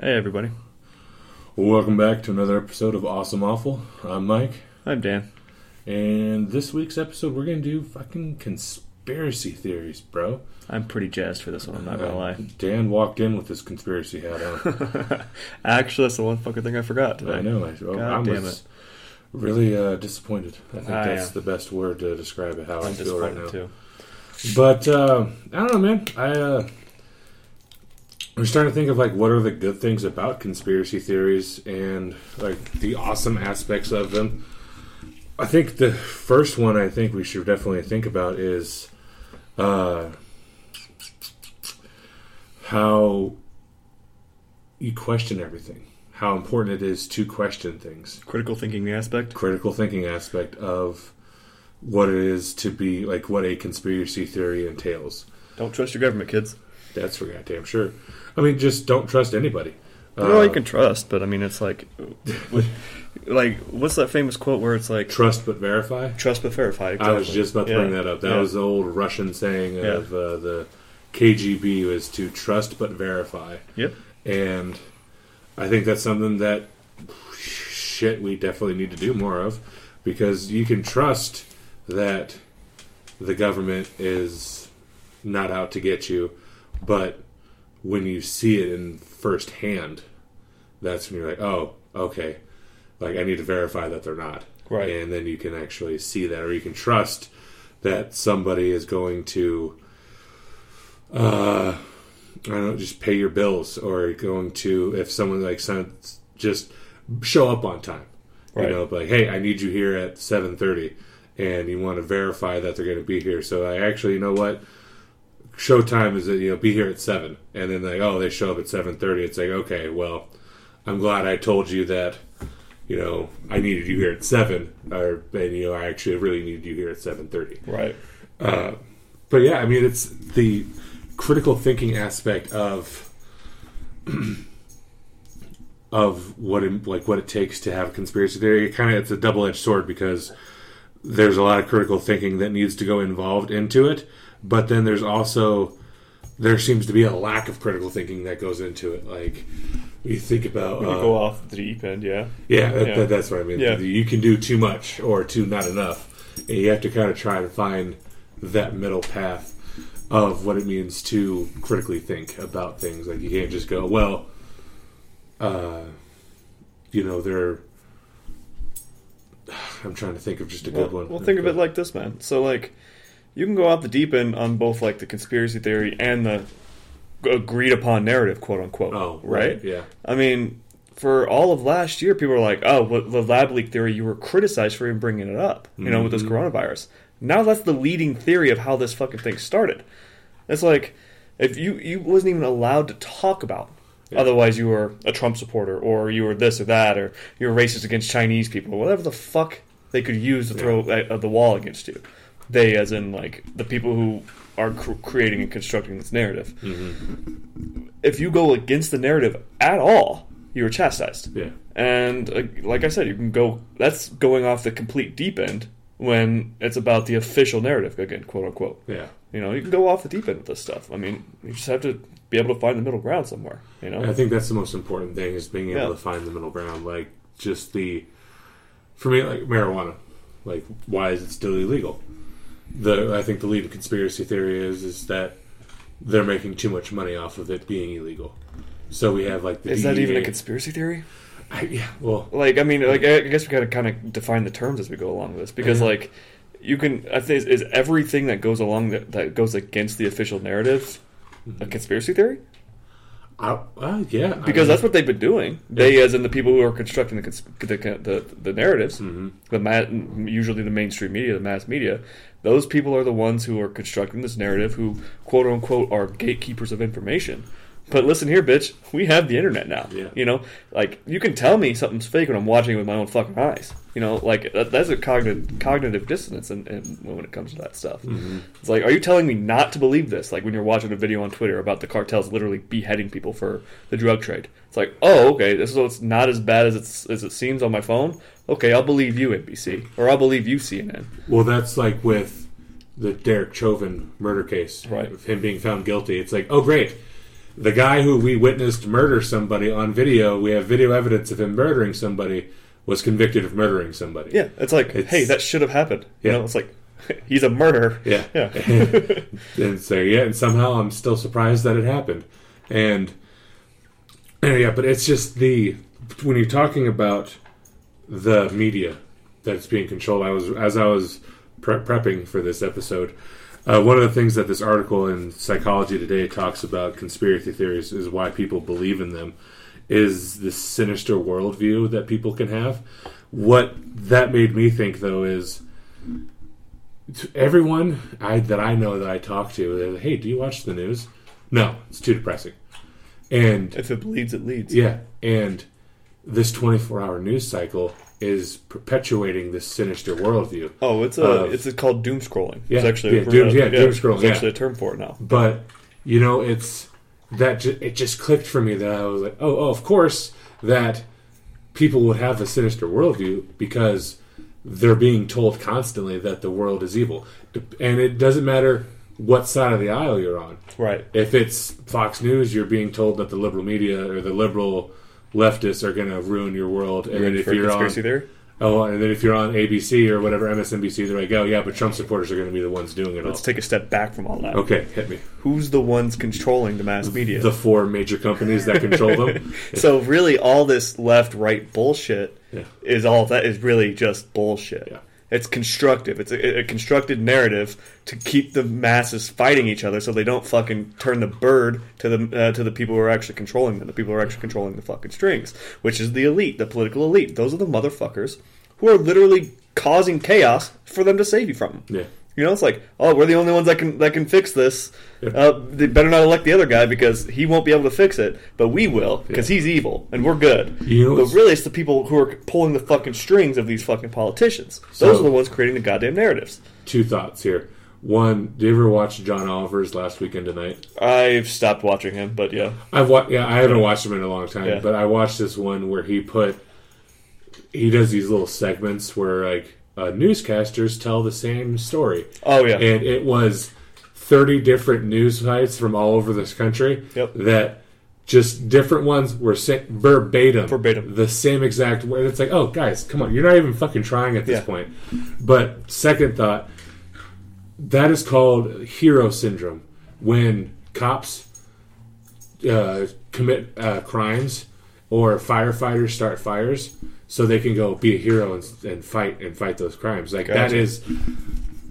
Hey, everybody. Welcome back to another episode of Awesome Awful. I'm Mike, I'm Dan. and this week's episode we're gonna do fucking conspiracy theories, bro. I'm pretty jazzed for this one, I'm not gonna lie. Dan walked in with his conspiracy hat on. Actually, that's the one fucking thing I forgot today. I know. I, oh, God I damn was really uh, disappointed. I think I that's am. the best word to describe it. How I I'm feel right now. too. But uh, I don't know, man. I uh, I'm starting to think of like what are the good things about conspiracy theories and like the awesome aspects of them. I think the first one I think we should definitely think about is uh, how you question everything. How important it is to question things Critical thinking aspect. critical thinking aspect of what it is to be like what a conspiracy theory entails. Don't trust your government, kids. That's for goddamn sure. I mean, just don't trust anybody. well, Uh, you can trust, but I mean, it's like, like, what's that famous quote where it's like, trust but verify. trust but verify? I was just about to Yeah. bring that up. That Yeah. was the old Russian saying Yeah. of uh, the KGB was to trust but verify. Yep. And I think that's something that shit we definitely need to do more of because you can trust that the government is not out to get you, but when you see it in firsthand, that's when you're like, oh, okay, like I need to verify that they're not, Right. And then you can actually see that, or you can trust that somebody is going to, uh, I don't know, just pay your bills, or going to if someone like some just show up on time, Right. you know, like hey, I need you here at seven thirty, and you want to verify that they're going to be here. So I actually, you know what, showtime is that you know be here at seven, and then like oh they show up at seven thirty. It's like okay, well, I'm glad I told you that. You know, I needed you here at seven, or and you know, I actually really needed you here at seven thirty. Right. Uh, but yeah, I mean, it's the critical thinking aspect of of what it, like what it takes to have a conspiracy theory. It kind of it's a double edged sword because there's a lot of critical thinking that needs to go involved into it, but then there's also there seems to be a lack of critical thinking that goes into it. Like you think about When you uh, go off the deep end, yeah. yeah, that, Yeah. That, that's what I mean. Yeah. You can do too much or too not enough, and you have to kind of try to find that middle path of what it means to critically think about things. Like you can't just go, well, uh, you know, they're. I'm trying to think of just a good one. Well, think of it like this, man. So, like, you can go off the deep end on both, like, the conspiracy theory and the agreed upon narrative, quote unquote. oh, right? yeah, I mean, for all of last year, people were like, "Oh, well, the lab leak theory, you were criticized for even bringing it up." You know, with this Mhm. coronavirus. Now that's the leading theory of how this fucking thing started. It's like if you you wasn't even allowed to talk about. Yeah. Otherwise, you were a Trump supporter, or you were this or that, or you're racist against Chinese people, whatever the fuck they could use to throw at, at the wall against you. They, as in like the people who are cr- creating and constructing this narrative. Mm-hmm. If you go against the narrative at all, you are chastised. yeah, And uh, like I said, you can go. That's going off the complete deep end when it's about the official narrative again, quote unquote. yeah. You know, you can go off the deep end with this stuff. I mean, you just have to be able to find the middle ground somewhere. You know, I think that's the most important thing is being able Yeah. to find the middle ground. Like just the, for me, like marijuana. Like why is it still illegal? The I think the leading conspiracy theory is is that they're making too much money off of it being illegal. So we have like the is that even a conspiracy theory? I, yeah, well, Like, I mean, like I guess we gotta kind of define the terms as we go along with this because, Yeah. like, you can. I think is everything that goes along that, that goes against the official narrative a mm-hmm. conspiracy theory? I, uh, yeah, I because mean, that's what they've been doing. They, as in the people who are constructing the the the, the narratives, Mhm. the ma- usually the mainstream media, the mass media. Those people are the ones who are constructing this narrative, who quote unquote are gatekeepers of information. But listen here, bitch, we have the internet now. Yeah. You know, like you can tell me something's fake when I'm watching it with my own fucking eyes. You know, like that, that's a cognitive cognitive dissonance, in, in, when it comes to that stuff. Mhm. It's like, are you telling me not to believe this? Like when you're watching a video on Twitter about the cartels literally beheading people for the drug trade. It's like, oh, okay, this is it's not as bad as it's as it seems on my phone. Okay, I'll believe you, NBC, or I'll believe you, CNN. Well, that's like with the Derek Chauvin murder case, Right. Of him being found guilty. It's like, oh, great. The guy who we witnessed murder somebody on video, we have video evidence of him murdering somebody, was convicted of murdering somebody. Yeah, it's like, It's- hey, that should have happened. You Yeah. know, it's like he's a murderer. Yeah. Yeah. and so yeah, and somehow I'm still surprised that it happened. And, and yeah, but it's just the when you're talking about the media that's being controlled. I was as I was pre- prepping for this episode. Uh, one of the things that this article in Psychology Today talks about conspiracy theories is why people believe in them is this sinister worldview that people can have. What that made me think though is everyone I, that I know that I talk to, they're like, hey, do you watch the news? No, it's too depressing. And If it bleeds, it leads. yeah, and this 24 hour news cycle is perpetuating this sinister worldview. Oh, it's a Uh, it's called doom scrolling. yeah, it's actually yeah, doom- yeah, doom scrolling, It's yeah. actually a term for it now. But you know, it's that ju- it just clicked for me that I was like, oh, oh, of course that people would have a sinister worldview because they're being told constantly that the world is evil, and it doesn't matter what side of the aisle you're on. Right. If it's Fox News, you're being told that the liberal media or the liberal leftists are going to ruin your world, and then if you're on theory. oh, and then if you're on ABC or whatever MSNBC, they're like, oh yeah, but Trump supporters are going to be the ones doing it all. Let's take a step back from all that. Okay, hit me. Who's the ones controlling the mass media? The four major companies that control them. so really, all this left-right bullshit Yeah. is all that is really just bullshit. Yeah. It's constructive. It's a, a constructed narrative to keep the masses fighting each other, so they don't fucking turn the bird to the uh, to the people who are actually controlling them. The people who are actually controlling the fucking strings, which is the elite, the political elite. Those are the motherfuckers who are literally causing chaos for them to save you from. Yeah. You know, it's like, oh, we're the only ones that can that can fix this. Uh, they better not elect the other guy because he won't be able to fix it, but we will because he's evil and we're good. You know but really, it's the people who are pulling the fucking strings of these fucking politicians. So- Those are the ones creating the goddamn narratives. Two thoughts here. One, do you ever watch John Oliver's Last Weekend Tonight? I've stopped watching him, but yeah, I've wa- yeah, I haven't watched him in a long time, Yeah. but I watched this one where he put he does these little segments where like uh, newscasters tell the same story, oh yeah, and it was thirty different news sites from all over this country Yep. that just different ones were sa- verbatim, Verbatim. the same exact word. It's like, oh, guys, come on, you're not even fucking trying at this Yeah. point. But second thought, that is called hero syndrome when cops uh, commit uh, crimes or firefighters start fires so they can go be a hero and, and fight and fight those crimes. Like that Gotcha. is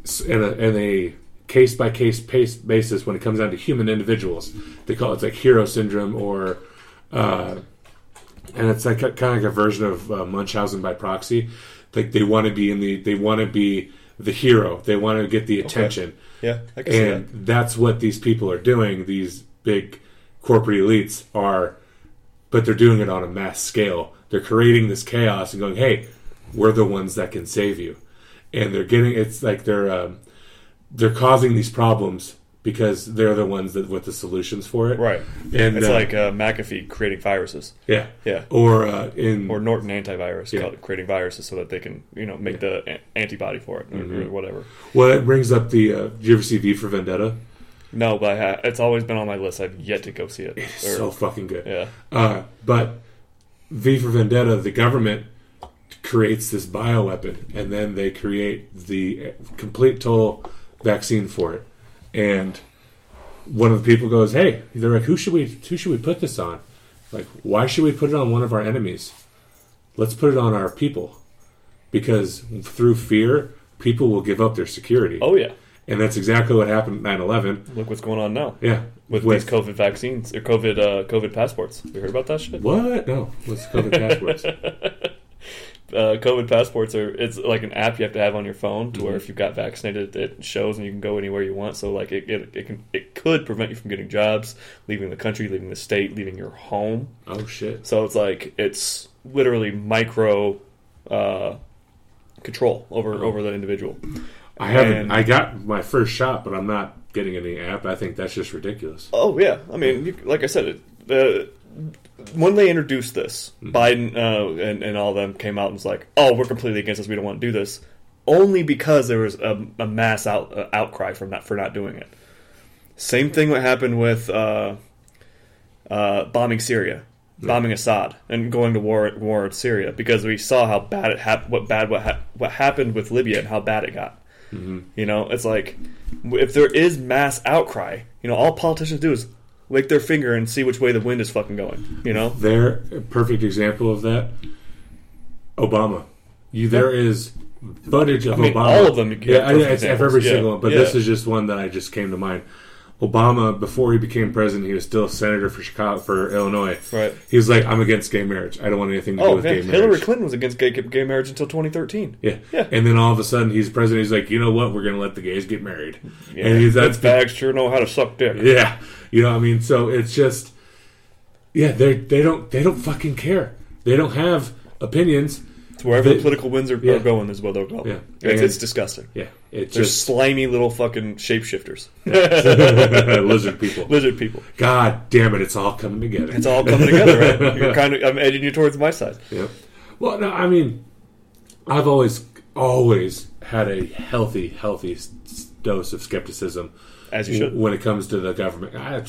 s- in a, in a case by case basis when it comes down to human individuals. They call it like hero syndrome or uh, and it's like a, kind of like a version of uh, Munchausen by proxy. Like they want to be in the they want to be the hero. They want to get the attention. Yeah, I can see that. and that's what these people are doing. These big corporate elites are but they're doing it on a mass scale they're creating this chaos and going hey we're the ones that can save you and they're getting it's like they're um, they're causing these problems because they're the ones that with the solutions for it Right. and It's uh, like uh, McAfee creating viruses. yeah Yeah. or uh, in Or Norton antivirus, Yeah. creating viruses so that they can, you know, make the a- antibody for it or, Mm-hmm. or whatever. well it brings up the uh, did you ever see V for Vendetta No, but I ha- it's always been on my list. I've yet to go see it. it's so fucking good yeah. Uh, but V for Vendetta, the government creates this bioweapon, and then they create the complete total vaccine for it. And one of the people goes, "Hey, they're like, who should we who should we put this on? Like, why should we put it on one of our enemies? Let's put it on our people, because through fear, people will give up their security, Oh yeah. and that's exactly what happened at 9/11. Look what's going on now Yeah, with, these COVID vaccines or COVID uh, COVID passports. You heard about that shit? what? No, what's COVID passports? Uh, COVID passports are it's like an app you have to have on your phone to Mm-hmm. where if you've got vaccinated, it shows and you can go anywhere you want. So like it, it, it can it could prevent you from getting jobs, leaving the country, leaving the state, leaving your home. oh shit! So it's like it's literally micro uh, control over Oh. over the individual. I haven't. And- I got my first shot, but I'm not getting any app. I think that's just ridiculous. Oh yeah, I mean, you, like I said, it, uh, when they introduced this, Biden uh, and and all of them came out and was like, "Oh, we're completely against this. We don't want to do this," only because there was a, a mass out, uh, outcry from that for not doing it. Same thing what happened with uh, uh, bombing Syria, bombing Assad, and going to war war in Syria because we saw how bad it hap- what bad what ha- what happened with Libya and how bad it got. Mm-hmm. You know, it's like if there is mass outcry, you know, all politicians do is lick their finger and see which way the wind is fucking going. You know, They're a perfect example of that. Obama. You there is footage of I mean, Obama. all of them Yeah, I, examples. every Yeah. single one. But Yeah. this is just one that I just came to mind. Obama, before he became president, he was still a senator for Chicago for Illinois. Right. He was like, "I'm against gay marriage. I don't want anything to do oh, with yeah, gay marriage." Hillary Clinton was against gay, gay marriage until 2013. Yeah. Yeah. And then all of a sudden he's president. He's like, you know what? We're going to let the gays get married. Yeah, and he's, that's that's bags sure know how to suck dick. yeah. You know what I mean? So it's just yeah, they they don't they don't fucking care. They don't have opinions. It's wherever They- the political winds are, Yeah. are going is where they'll go. Yeah. It's, it's disgusting. Yeah. It's They're just slimy little fucking shapeshifters, lizard people. lizard people. God damn it! It's all coming together. It's all coming together, right? You're kind of I'm edging you towards my side. Yep. Well, no, I mean, I've always always had a healthy, healthy dose of skepticism As you should. when it comes to the government. I,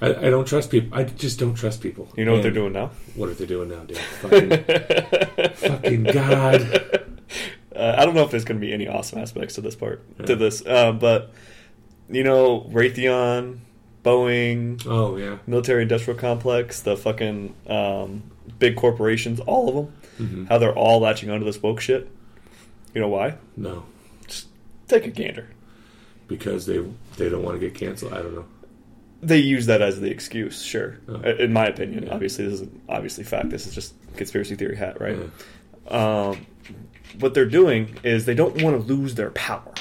I, I don't trust people. I just don't trust people. You know what they're doing now? What are they doing now, dude? Fucking, fucking God. Uh, I don't know if there's going to be any awesome aspects to this part to this, uh, but you know, Raytheon, Boeing, Oh yeah. military industrial complex, the fucking um, big corporations, all of them, Mm-hmm. how they're all latching onto this woke shit. You know why? No, Just Take a gander. because they they don't want to get canceled. I don't know. They use that as the excuse, sure. Oh. In my opinion, Yeah. obviously this is obviously fact. This is just conspiracy theory hat, right? Um, what they're doing is they don't want to lose their power,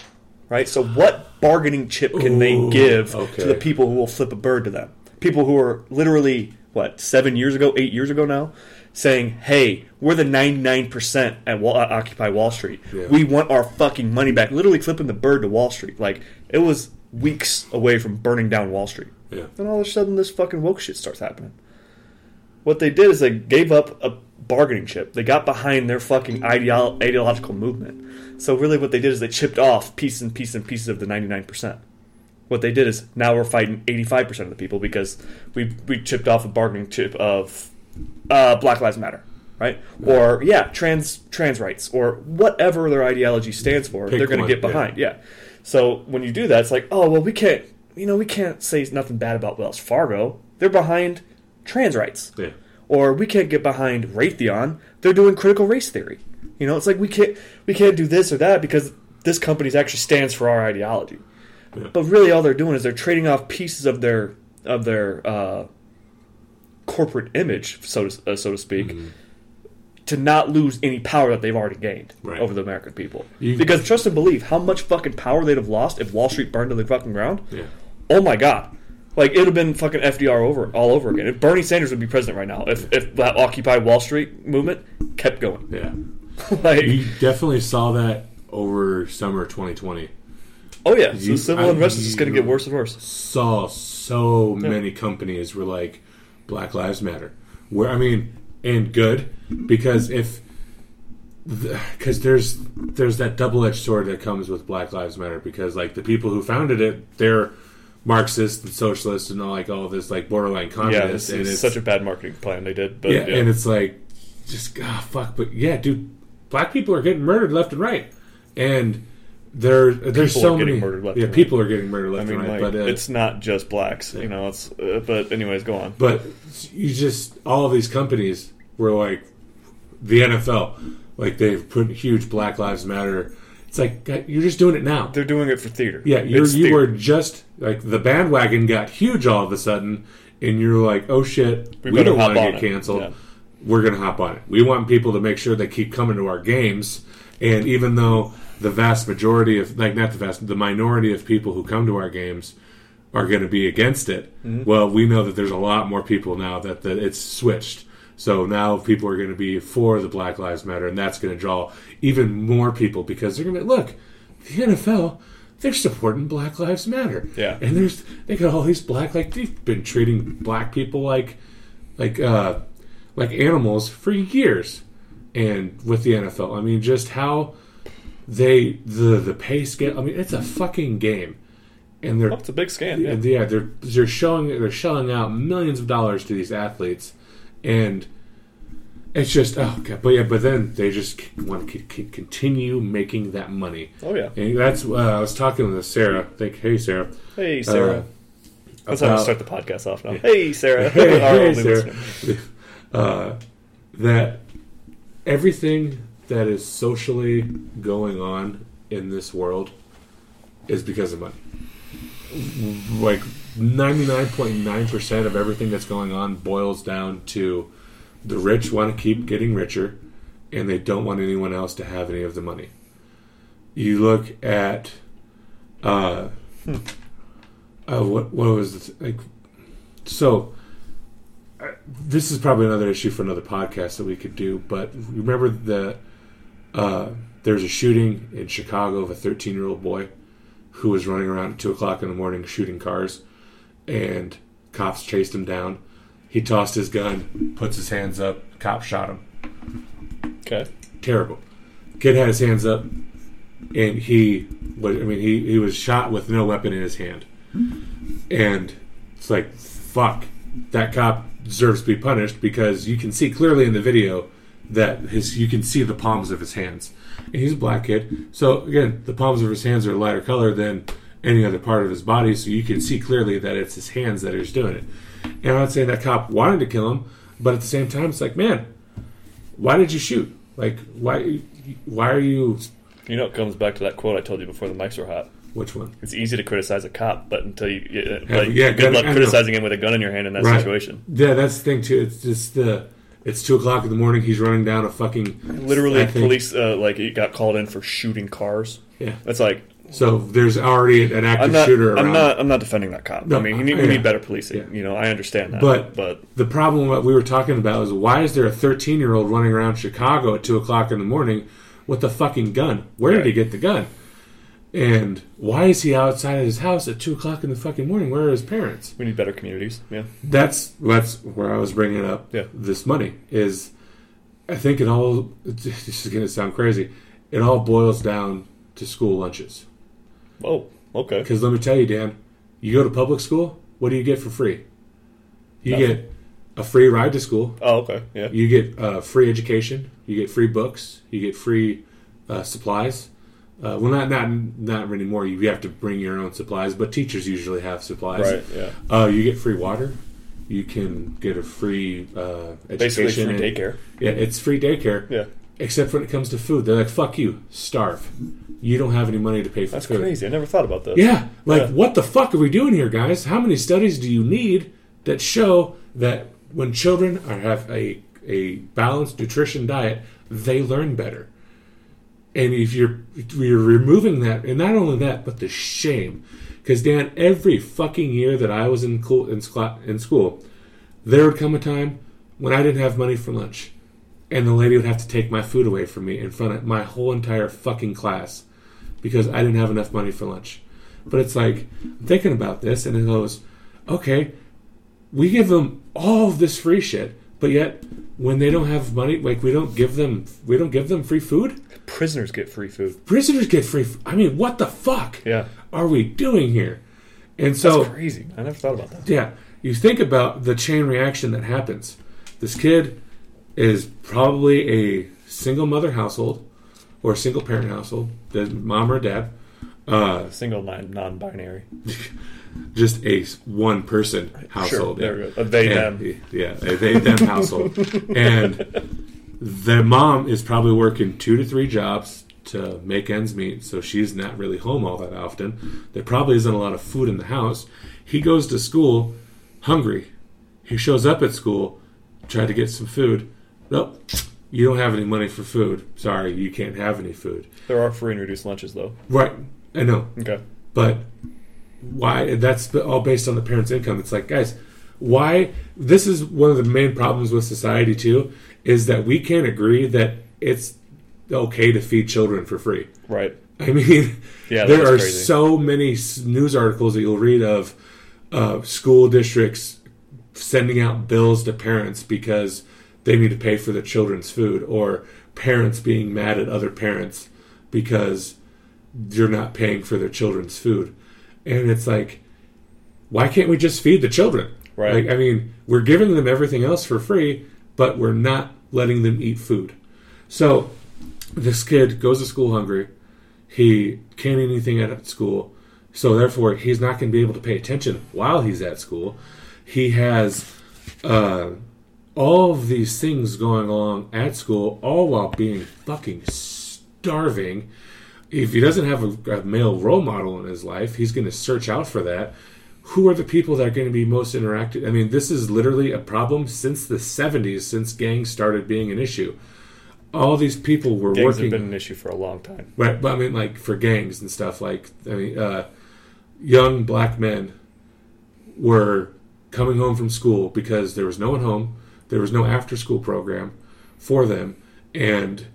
right? So what bargaining chip can they give okay. to the people who will flip a bird to them? People who are literally what seven years ago, eight years ago now, saying, "Hey, we're the ninety nine percent at Wall- Occupy Wall Street. Yeah. We want our fucking money back." Literally flipping the bird to Wall Street. Like it was weeks away from burning down Wall Street. Yeah. Then all of a sudden, this fucking woke shit starts happening. What they did is they gave up a bargaining chip. They got behind their fucking ideo- ideological movement. So really, what they did is they chipped off pieces and pieces and pieces of the ninety nine percent. What they did is now we're fighting eighty five percent of the people because we we chipped off a bargaining chip of uh, Black Lives Matter, right? Or yeah, trans trans rights or whatever their ideology stands for. Pick they're going to get behind. Yeah. So when you do that, it's like, oh well, we can't, you know, we can't say nothing bad about Wells Fargo. They're behind trans rights. Yeah. Or we can't get behind Raytheon. They're doing critical race theory. You know, it's like we can't we can't do this or that because this company actually stands for our ideology. Yeah. But really, all they're doing is they're trading off pieces of their of their uh, corporate image, so to, uh, so to speak, to not lose any power that they've already gained Right. over the American people. You- because trust and believe, how much fucking power they'd have lost if Wall Street burned to the fucking ground. Yeah. Oh my god. Like it would have been fucking FDR over all over again. If Bernie Sanders would be president right now, if if that Occupy Wall Street movement kept going, Yeah. like You definitely saw that over summer 2020. oh yeah, so you- civil I- unrest is just going to get worse and worse. Saw so many companies were like Black Lives Matter. Where I mean, and good because if because there's there's that double edged sword that comes with Black Lives Matter because like the people who founded it, they're Marxists and socialists and all like all this like borderline communist. Yeah, and it's such a bad marketing plan they did. But yeah, yeah, and it's like just ah fuck, but yeah, dude, black people are getting murdered left and right, and there there's People so are getting many murdered left yeah and right. people are getting murdered I left mean, and right, like, but uh, it's not just blacks, you know. It's uh, but anyways, go on. but you just all of these companies were like the NFL, like they've put huge Black Lives Matter. It's like you're just doing it now. They're doing it for theater. Yeah, you're, you theater. were just like the bandwagon got huge all of a sudden, and you're like, oh shit, We we, don't want to get it. canceled. Yeah. We're gonna hop on it. We want people to make sure they keep coming to our games, and even though the vast majority of like not the vast, the minority of people who come to our games are going to be against it. Mm-hmm. Well, we know that there's a lot more people now that, that it's switched. So now people are going to be for the Black Lives Matter, and that's going to draw even more people because they're going to look the NFL. They're supporting Black Lives Matter. Yeah. and there's they got all these black like they've been treating black people like like uh like animals for years, and with the NFL, I mean just how they the the pay scale. I mean it's a fucking game and they're Oh, it's a big scam. Yeah. and yeah, they're they're showing they're shelling out millions of dollars to these athletes, and it's just oh god. But yeah, but then they just want to continue making that money, Oh yeah. and that's uh, I was talking with Sarah. Think, hey Sarah, Hey Sarah. uh, That's how we start the podcast off now. Hey Sarah. Hey, hey, Sarah. uh, that everything that is socially going on in this world is because of money. Like 99.9% of everything that's going on boils down to the rich want to keep getting richer and they don't want anyone else to have any of the money. You look at uh, uh what what was it? like so uh, this is probably another issue for another podcast that we could do. But remember the uh, there's a shooting in Chicago of a 13 year old boy who was running around at two o'clock in the morning shooting cars, and cops chased him down. He tossed his gun, puts his hands up. Cop shot him. Okay. Terrible. Kid had his hands up, and he was. I mean, he he was shot with no weapon in his hand, and it's like fuck. That cop deserves to be punished because you can see clearly in the video that his you can see the palms of his hands. And he's a black kid, so again, the palms of his hands are a lighter color than any other part of his body, so you can see clearly that it's his hands that is doing it. And I'm not saying that cop wanted to kill him, but at the same time, it's like, man, why did you shoot? Like, why? Why are you? You know, it comes back to that quote I told you before the mics were hot. Which one? It's easy to criticize a cop, but until you, you Yeah, like, yeah, good luck criticizing him with a gun in your hand in that Right. situation. Yeah, that's the thing too. It's just the. It's two o'clock in the morning. He's running down a fucking. Literally, police uh, like he got called in for shooting cars. Yeah. It's like So there's already an active I'm not. shooter around. I'm not. I'm not defending that cop. No, I mean, he need, yeah. we need better policing. Yeah. You know, I understand that. But- but The problem what we were talking about is why is there a 13 year old running around Chicago at two o'clock in the morning with a fucking gun? Where did he get the gun? And why is he outside of his house at two o'clock in the fucking morning? Where are his parents? we need better communities. Yeah. That's that's where I was bringing up. Yeah. This money is, I think it all. This is gonna sound crazy. It all boils down to school lunches. Oh, okay. Because let me tell you, Dan, you go to public school. What do you get for free? You Nothing. get a free ride to school. Oh, okay. Yeah. You get uh, free education. You get free books. You get free uh, supplies. Uh, well, not not not anymore. You have to bring your own supplies, but teachers usually have supplies. Right. Yeah. Uh, you get free water. You can get a free uh, education. Basically, free and- daycare. Yeah, it's free daycare. Yeah. Except when it comes to food, they're like, "Fuck you, starve. You don't have any money to pay for That's food." crazy. I never thought about this. Yeah, like Yeah. what the fuck are we doing here, guys? How many studies do you need that show that when children are, have a a balanced nutrition diet, they learn better? And if you're if you're removing that, and not only that, but the shame, because Dan, every fucking year that I was in cool, in, in school, there would come a time when I didn't have money for lunch, and the lady would have to take my food away from me in front of my whole entire fucking class because I didn't have enough money for lunch. But it's like I'm thinking about this, and it goes, okay, we give them all of this free shit, but yet when they don't have money, like we don't give them, we don't give them free food. Prisoners get free food. Prisoners get free. F- I mean, what the fuck Yeah. are we doing here? And so, That's crazy. I never thought about that. yeah, you think about the chain reaction that happens. This kid is probably a single mother household or a single parent household, the mom or dad. Uh, Single non non-binary. just a one person household. Sure. Go. A they And- them. Yeah, a they them household. And the mom is probably working two to three jobs to make ends meet, so she's not really home all that often. There probably isn't a lot of food in the house. He goes to school hungry. He shows up at school, tried to get some food. Nope, you don't have any money for food. Sorry, you can't have any food. There are free and reduced lunches though. Right, I know. Okay. But why? That's all based on the parents' income. It's like, guys, why? This is one of the main problems with society too, is that we can't agree that it's okay to feed children for free. Right. I mean, Yeah, there are crazy. so many news articles that you'll read of uh, school districts sending out bills to parents because they need to pay for their children's food, or parents being mad at other parents because you're not paying for their children's food. and it's like, why can't we just feed the children? Right. Like, I mean, we're giving them everything else for free, but we're not letting them eat food. So this kid goes to school hungry. He can't eat anything at school. So therefore, he's not going to be able to pay attention while he's at school. He has uh, all of these things going on at school, all while being fucking starving. If he doesn't have a, a male role model in his life, he's going to search out for that. Who are the people that are going to be most interactive? I mean, this is literally a problem since the 70s, since gangs started being an issue. All these people were Gangs working. have been an issue for a long time. Right, but I mean, like for gangs and stuff. Like, I mean, uh, young black men were coming home from school because there was no one home, there was no after-school program for them, and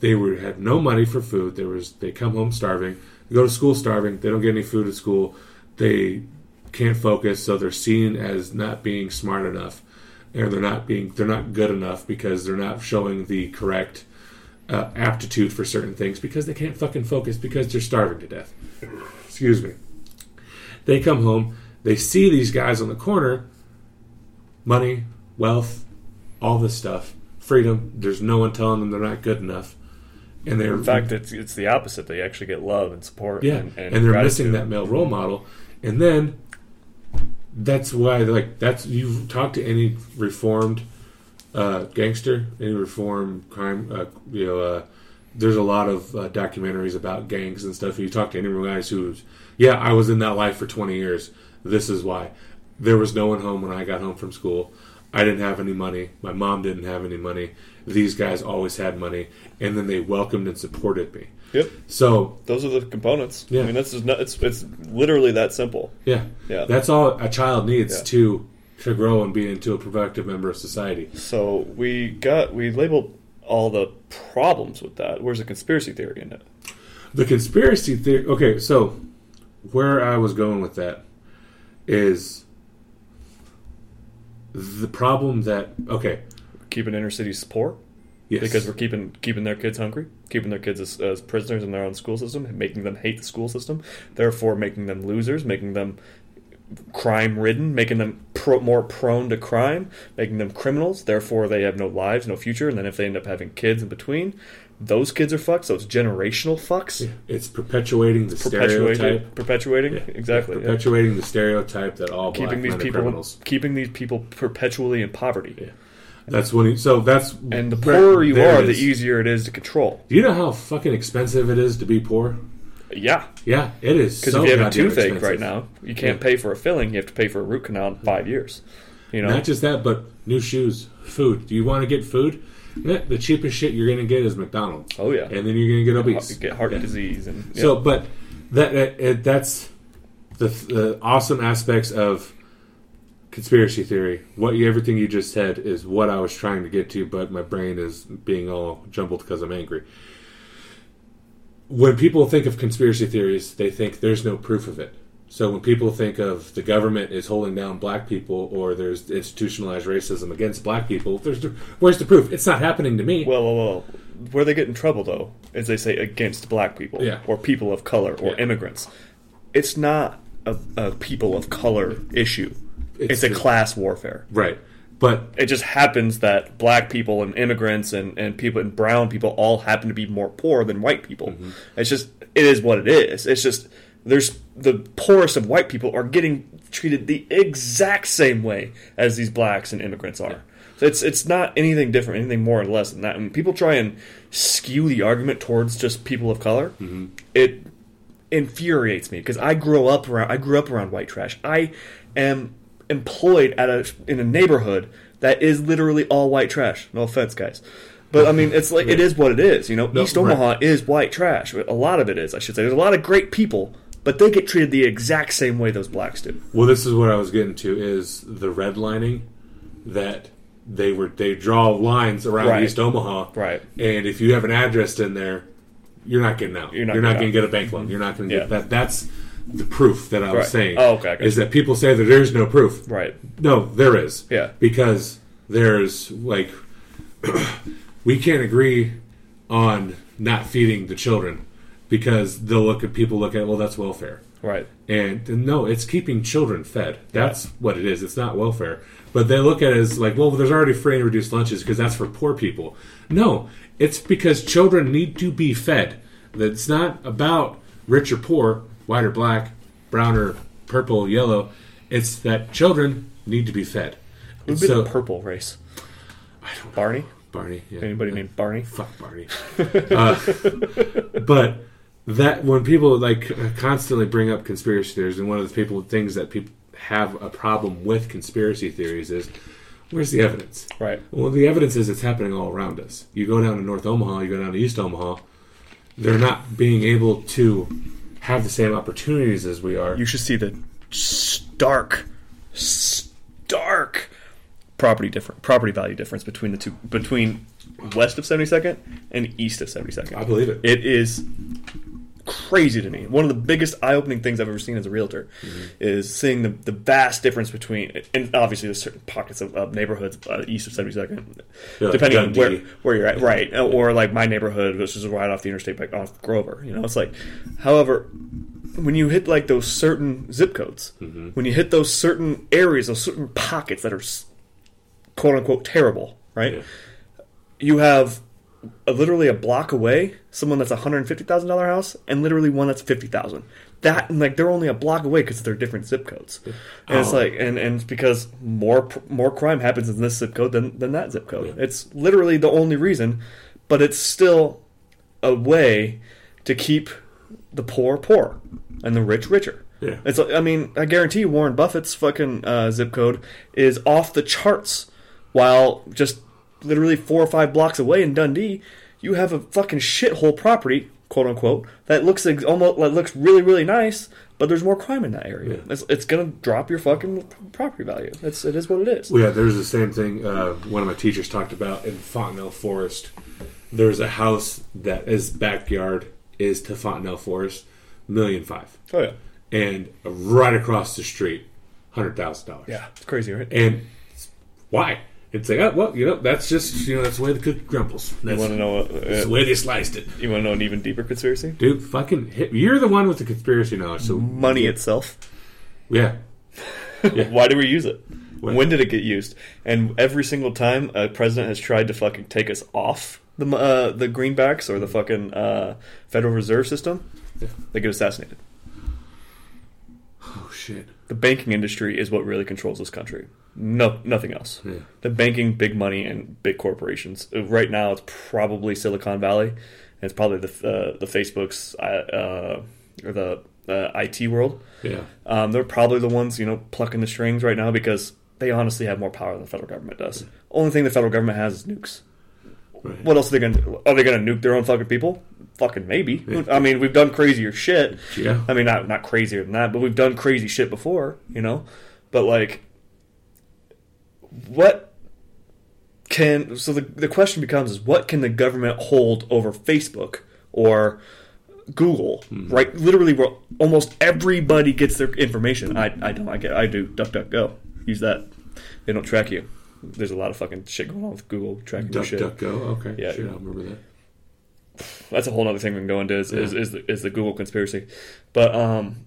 they were had no money for food. There was they come home starving, they go to school starving. They don't get any food at school. They can't focus, so they're seen as not being smart enough, and they're not being they're not good enough because they're not showing the correct uh, aptitude for certain things because they can't fucking focus because they're starving to death. Excuse me. They come home, they see these guys on the corner, money, wealth, all this stuff, freedom. There's no one telling them they're not good enough, and they're In fact, it's it's the opposite. They actually get love and support. yeah, and, and, they're missing that male role model, and then that's why like that's you talk to any reformed uh, gangster, any reformed crime, uh, you know, uh, there's a lot of uh, documentaries about gangs and stuff. You talk to any guys who's, yeah, I was in that life for 20 years. This is why. There was no one home when I got home from school. I didn't have any money. My mom didn't have any money. These guys always had money, and then they welcomed and supported me. Yep, So those are the components. Yeah. I mean, that's just not, it's it's literally that simple. yeah, Yeah. that's all a child needs Yeah. to to grow and be into a productive member of society. So we got we labeled all the problems with that. Where's the conspiracy theory in it? The conspiracy theory. Okay, so where I was going with that is the problem that okay, Keeping inner cities poor yes, because we're keeping keeping their kids hungry, keeping their kids as, as prisoners in their own school system, making them hate the school system, therefore making them losers, making them crime ridden, making them pro- more prone to crime, making them criminals. Therefore, they have no lives, no future. And then if they end up having kids in between, those kids are fucked. So it's generational fucks. it's perpetuating the Perpetuating, stereotype. perpetuating, exactly. yeah. Perpetuating the stereotype that all black keeping these people, criminals. keeping these people perpetually in poverty. That's when. He, so that's And the poorer you are, the easier it is to control. Do you know how fucking expensive it is to be poor? Yeah, Yeah, it is. because so if you have a toothache expensive. right now, you can't Yeah. pay for a filling. You have to pay for a root canal in five years. You know, Not just that, but new shoes, food. Do you want to get food? Eh, The cheapest shit you're going to get is McDonald's. oh yeah, and then you're going to get obese. get heart Yeah. disease and yeah. So, but that, that it, that's the, the awesome aspects of conspiracy theory. What you, everything you just said is what I was trying to get to, but my brain is being all jumbled because I'm angry. When people think of conspiracy theories, they think there's no proof of it. So when people think of the government is holding down black people or there's institutionalized racism against black people, there's the, where's the proof? It's not happening to me. Well, well, well, where they get in trouble though is they say against black people Yeah. or people of color or Yeah. immigrants. It's not a, a people of color issue. It's, It's a the- class warfare. right. But It just happens that black people and immigrants and, and people and brown people all happen to be more poor than white people. Mm-hmm. It's just it is what it is. It's just there's the poorest of white people are getting treated the exact same way as these blacks and immigrants are. So it's it's not anything different, anything more or less than that. And people try and skew the argument towards just people of color. Mm-hmm. It infuriates me because I grew up around I grew up around white trash. I am employed at a in a neighborhood that is literally all white trash. No offense, guys. But I mean, it's like it is what it is. You know, No, East Omaha is white trash. A lot of it is, I should say. There's a lot of great people, but they get treated the exact same way those blacks do. Well, this is what I was getting to is the redlining that they were they draw lines around Right. East Omaha, Right. And if you have an address in there, you're not getting out. You're not You're not going to get a bank loan. You're not going to Yeah. get that. That's the proof that I was Right. saying. Oh, okay, Is that people say that there's no proof? Right. No, there is. Yeah. Because there's like we can't agree on not feeding the children because they'll look at people look at well that's welfare. Right. And no, it's keeping children fed. That's what it is. It's not welfare. But they look at it as like, well, there's already free and reduced lunches because that's for poor people. No, it's because children need to be fed. that's not about rich or poor, white or black, brown or purple, yellow. It's that children need to be fed. Who'd And be so, the purple race? I don't know. Barney? Barney. Yeah. Anybody named Barney? Fuck Barney. uh, but that when people like constantly bring up conspiracy theories, and one of the people things that people have a problem with conspiracy theories is where's the evidence? Right. Well, the evidence is it's happening all around us. You go down to North Omaha, you go down to East Omaha, they're not being able to have the same opportunities as we are. You should see the stark, stark property different property value difference between the two between west of 72nd and east of 72nd. I believe it. It is crazy to me. One of the biggest eye-opening things I've ever seen as a realtor is seeing the, the vast difference between, and obviously there's certain pockets of, of neighborhoods uh, east of 72nd, Yeah, depending on where, where you're at, right? Or like my neighborhood, which is right off the interstate, like off Grover. You know, it's like, however, when you hit like those certain zip codes, Mm-hmm. when you hit those certain areas, those certain pockets that are quote unquote terrible, right? Yeah. You have literally a block away someone that's a hundred and fifty thousand dollar house, and literally one that's fifty thousand. That and like they're only a block away because they're different zip codes, and it's Oh. like and and it's because more more crime happens in this zip code than than that zip code. It's literally the only reason, but it's still a way to keep the poor poor and the rich richer. Yeah. It's I mean, I guarantee Warren Buffett's fucking uh, zip code is off the charts while just literally 4 or 5 blocks away in Dundee, you have a fucking shithole property, quote unquote, that looks ex- almost that looks really really nice, but there's more crime in that area. Yeah. It's, it's going to drop your fucking property value. It's it is what it is. Well, yeah, there's the same thing. Uh, one of my teachers talked about in Fontenelle Forest. There's a house that his backyard is to Fontenelle Forest, million five, Oh yeah. and right across the street, hundred thousand dollars. Yeah, it's crazy, right? and why? It's like, oh, well, you know, that's just you know, that's the way the cookie crumbles. You want to know what, that's the uh, way they sliced it, you want to know an even deeper conspiracy? dude. Fucking, hit, you're the one with the conspiracy knowledge. So Money itself. yeah, Why do we use it? When- When did it get used? And every single time a president has tried to fucking take us off the uh, the greenbacks or the fucking uh, Federal Reserve System, Yeah. they get assassinated. oh shit, The banking industry is what really controls this country. No, nothing else. Yeah. The banking, big money, and big corporations. Uh, Right now, it's probably Silicon Valley, and it's probably the uh, the Facebooks uh, uh, or the uh, IT world. yeah, Um, they're probably the ones you know plucking the strings right now because they honestly have more power than the federal government does. Only thing the federal government has is nukes. right. What else are they going to do? Are they going to nuke their own fucking people? Fucking maybe. I mean, we've done crazier shit. Yeah. I mean, not not crazier than that, but we've done crazy shit before, you know. But like, what can so the the question becomes is what can the government hold over Facebook or Google, right? Literally, where almost everybody gets their information. I, I don't. I get. I do. DuckDuckGo. Use that. They don't track you. There's a lot of fucking shit going on with Google tracking Duck, shit. duck, go. Okay, Yeah. shit, I remember that. That's a whole other thing we can go into. Is, is, Yeah. is, the, is the Google conspiracy? But um,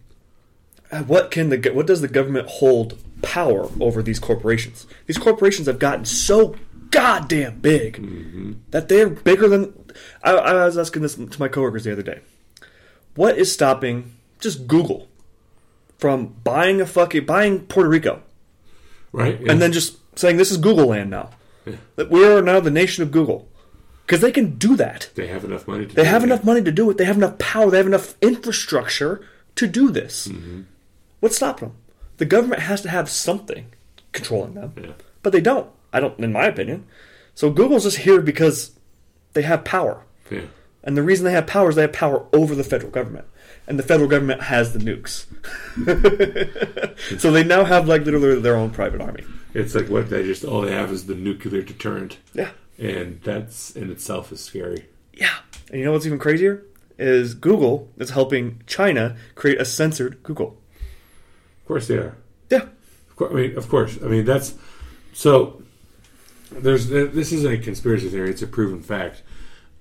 what can the what does the government hold power over these corporations? These corporations have gotten so goddamn big mm-hmm. that they're bigger than. I, I was asking this to my coworkers the other day. What is stopping just Google from buying a fucking buying Puerto Rico Right, yeah. and then just saying this is Google land now? Yeah. That we are now the nation of Google because they can do that. they have enough money. to They have that. enough money to do it. They have enough power. They have enough infrastructure to do this. Mm-hmm. What's stopping them? The government has to have something controlling them, Yeah. but they don't. I don't, in my opinion. So Google's just here because they have power, Yeah. and the reason they have power is they have power over the federal government, and the federal government has the nukes. so they now have like literally their own private army. It's like what they just all they have is the nuclear deterrent, Yeah. and that's in itself is scary. Yeah. And you know what's even crazier? Is Google is helping China create a censored Google. Of course they are. Yeah. Of course, I mean, of course. I mean, that's so. There's this isn't a conspiracy theory; it's a proven fact.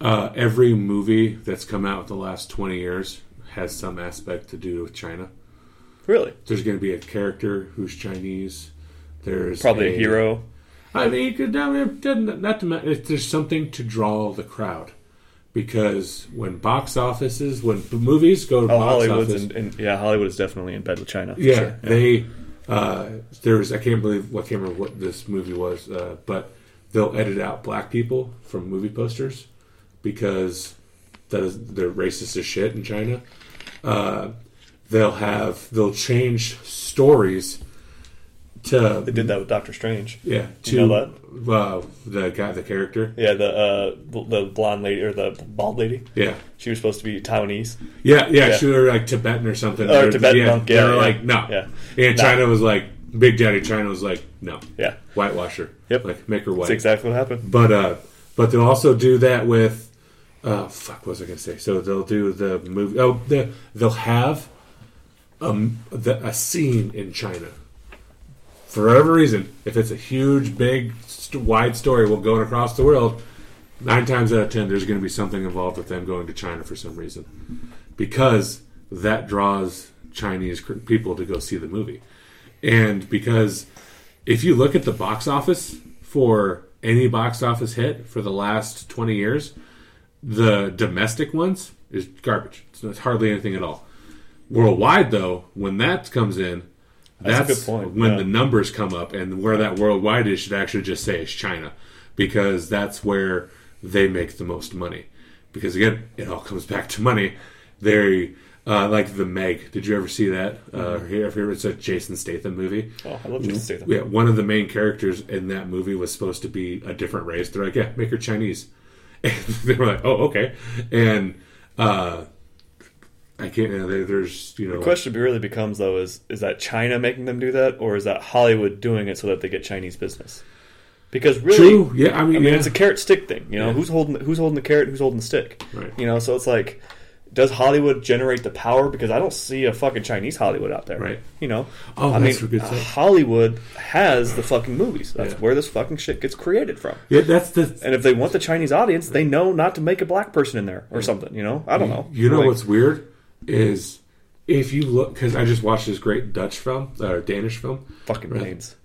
Uh, every movie that's come out in the last twenty years has some aspect to do with China. Really? There's going to be a character who's Chinese. There's Probably a hero. I mean, you could- I mean, it doesn't- not to there's something to draw the crowd, because when box offices, when movies go to Oh, box Hollywood's office, in, in, yeah, Hollywood is definitely in bed with China. yeah, sure. they uh, there's I can't believe what I can't remember what this movie was, uh, but they'll edit out black people from movie posters because that is, they're racist as shit in China. Uh, they'll have they'll change stories to They did that with Doctor Strange. yeah to You know that? uh, the guy the character Yeah, the uh, the blonde lady or the bald lady. yeah She was supposed to be Taiwanese. yeah yeah, Yeah. she was like Tibetan or something Or They're- Tibetan yeah, monk, yeah, yeah. like no Yeah. and Nah. China was like Big Daddy China was like no Yeah, whitewasher. Yep. like make her white that's exactly what happened. But uh, but they'll also do that with, uh, fuck, what was I gonna say? So they'll do the movie. Oh, the, they'll have um the, a scene in China. For whatever reason, if it's a huge, big, st- wide story, will going across the world. Nine times out of ten, there's going to be something involved with them going to China for some reason, because that draws Chinese people to go see the movie, and because if you look at the box office for any box office hit for the last 20 years, the domestic ones is garbage. It's hardly anything at all. Worldwide, though, when that comes in, That's a that's, good point, when yeah. the numbers come up, and where that worldwide is should actually just say is China, because that's where they make the most money. Because again, it all comes back to money. They uh, like the Meg. Did you ever see that? Uh, Mm-hmm. here, here it's a Jason Statham movie. Oh, I love Jason Statham. Yeah, one of the main characters in that movie was supposed to be a different race. They're like, yeah, make her Chinese. And they were like, oh, okay. And uh, I can't. Uh, you know, there's you know, The question really becomes though is is that China making them do that or is that Hollywood doing it so that they get Chinese business? Because really, true. Yeah, I mean, I mean, yeah. it's a carrot stick thing. You know, Yeah. who's holding who's holding the carrot, and who's holding the stick. Right. You know, so it's like, does Hollywood generate the power? Because I don't see a fucking Chinese Hollywood out there. Right. You know. Oh, I that's mean, a good thing. Hollywood has the fucking movies. That's Yeah. where this fucking shit gets created from. yeah, that's the. And if they want the Chinese audience, they know not to make a black person in there or something. You know, I don't know. You know Like, what's weird is if you look because I just watched this great Dutch film or Danish film. fucking Right. Danes?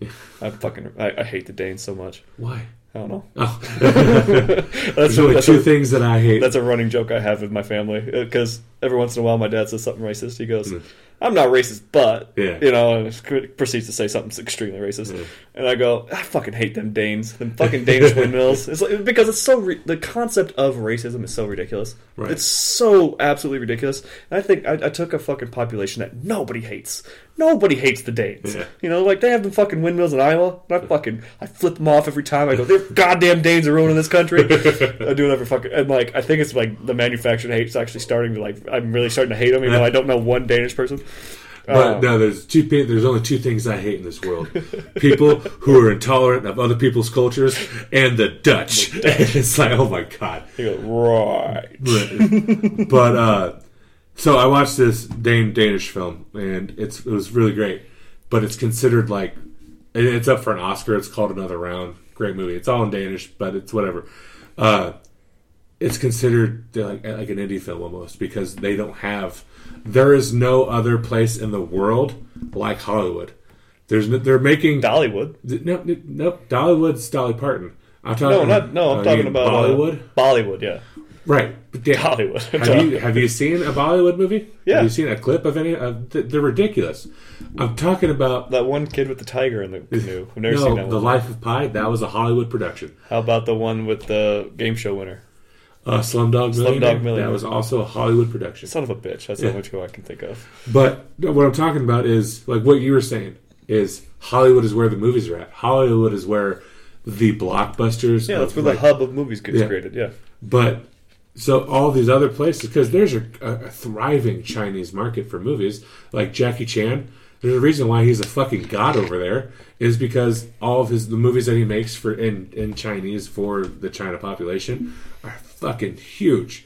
I fucking I, I hate the Danes so much. Why? I don't know. Oh, That's there's a, only that's two a- things that I hate. That's a running joke I have with my family because every once in a while my dad says something racist. He goes, Mm. "I'm not racist, but Yeah. you know," and proceeds to say something extremely racist. Yeah. And I go, "I fucking hate them Danes, them fucking Danish windmills." It's like, because it's so re- the concept of racism is so ridiculous. Right. It's so absolutely ridiculous. And I think I, I took a fucking population that nobody hates. Nobody hates the Danes. Yeah. You know, like they have the fucking windmills in Iowa. And I fucking I flip them off every time. I go, "They're goddamn Danes are ruining this country." I do it every fucking and like I think it's like the manufactured hate's actually starting to like I'm really starting to hate them. Even though I don't know one Danish person. But Um, no, there's two. There's only two things I hate in this world: people who are intolerant of other people's cultures, and the Dutch. it's like, oh my god. you go right. But, but, uh, so I watched this Dane Danish film, and it's it was really great. But it's considered like it's up for an Oscar. It's called Another Round. Great movie. It's all in Danish, but it's whatever. Uh, it's considered like like an indie film almost because they don't have. There is no other place in the world like Hollywood. There's no, they're making Dollywood. no no no Dollywood's Dolly Parton. I'm talking No, not no. I'm talking about uh, Bollywood. Bollywood, yeah. Right. Yeah, Hollywood. have you have you seen a Bollywood movie? Yeah. Have you seen a clip of any? Of, th- they're ridiculous. I'm talking about that one kid with the tiger in the canoe. I've never seen no, that the one. Life of Pi. That was a Hollywood production. How about the one with the game show winner? Uh, Slumdog Millionaire. Millionaire. That was also a Hollywood production. Son of a bitch. That's Yeah. only much I can think of. But what I'm talking about is like what you were saying is Hollywood is where the movies are at. Hollywood is where the blockbusters. Yeah, that's of, where like, the hub of movies gets Yeah. created. Yeah. But so all these other places, because there's a, a thriving Chinese market for movies, like Jackie Chan. There's a reason why he's a fucking god over there, is because all of his the movies that he makes for in in Chinese for the China population are fucking huge.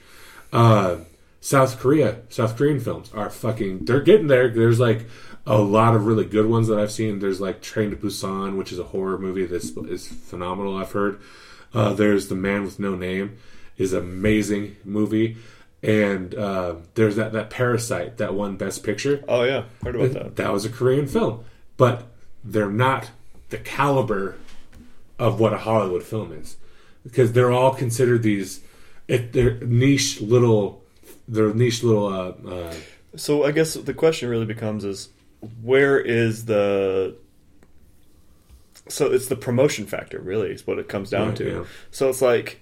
Uh, South Korea, South Korean films are fucking. They're getting there. There's like a lot of really good ones that I've seen. There's like Train to Busan, which is a horror movie that is phenomenal. I've heard. Uh, there's The Man with No Name, is an amazing movie. and uh, there's that that Parasite that won Best Picture. Oh yeah, heard about that. That was a Korean film, but they're not the caliber of what a Hollywood film is because they're all considered these. They're niche little, they're niche little. Uh, uh, So I guess the question really becomes is where is the so it's the promotion factor really is what it comes down Right, to. yeah. So it's like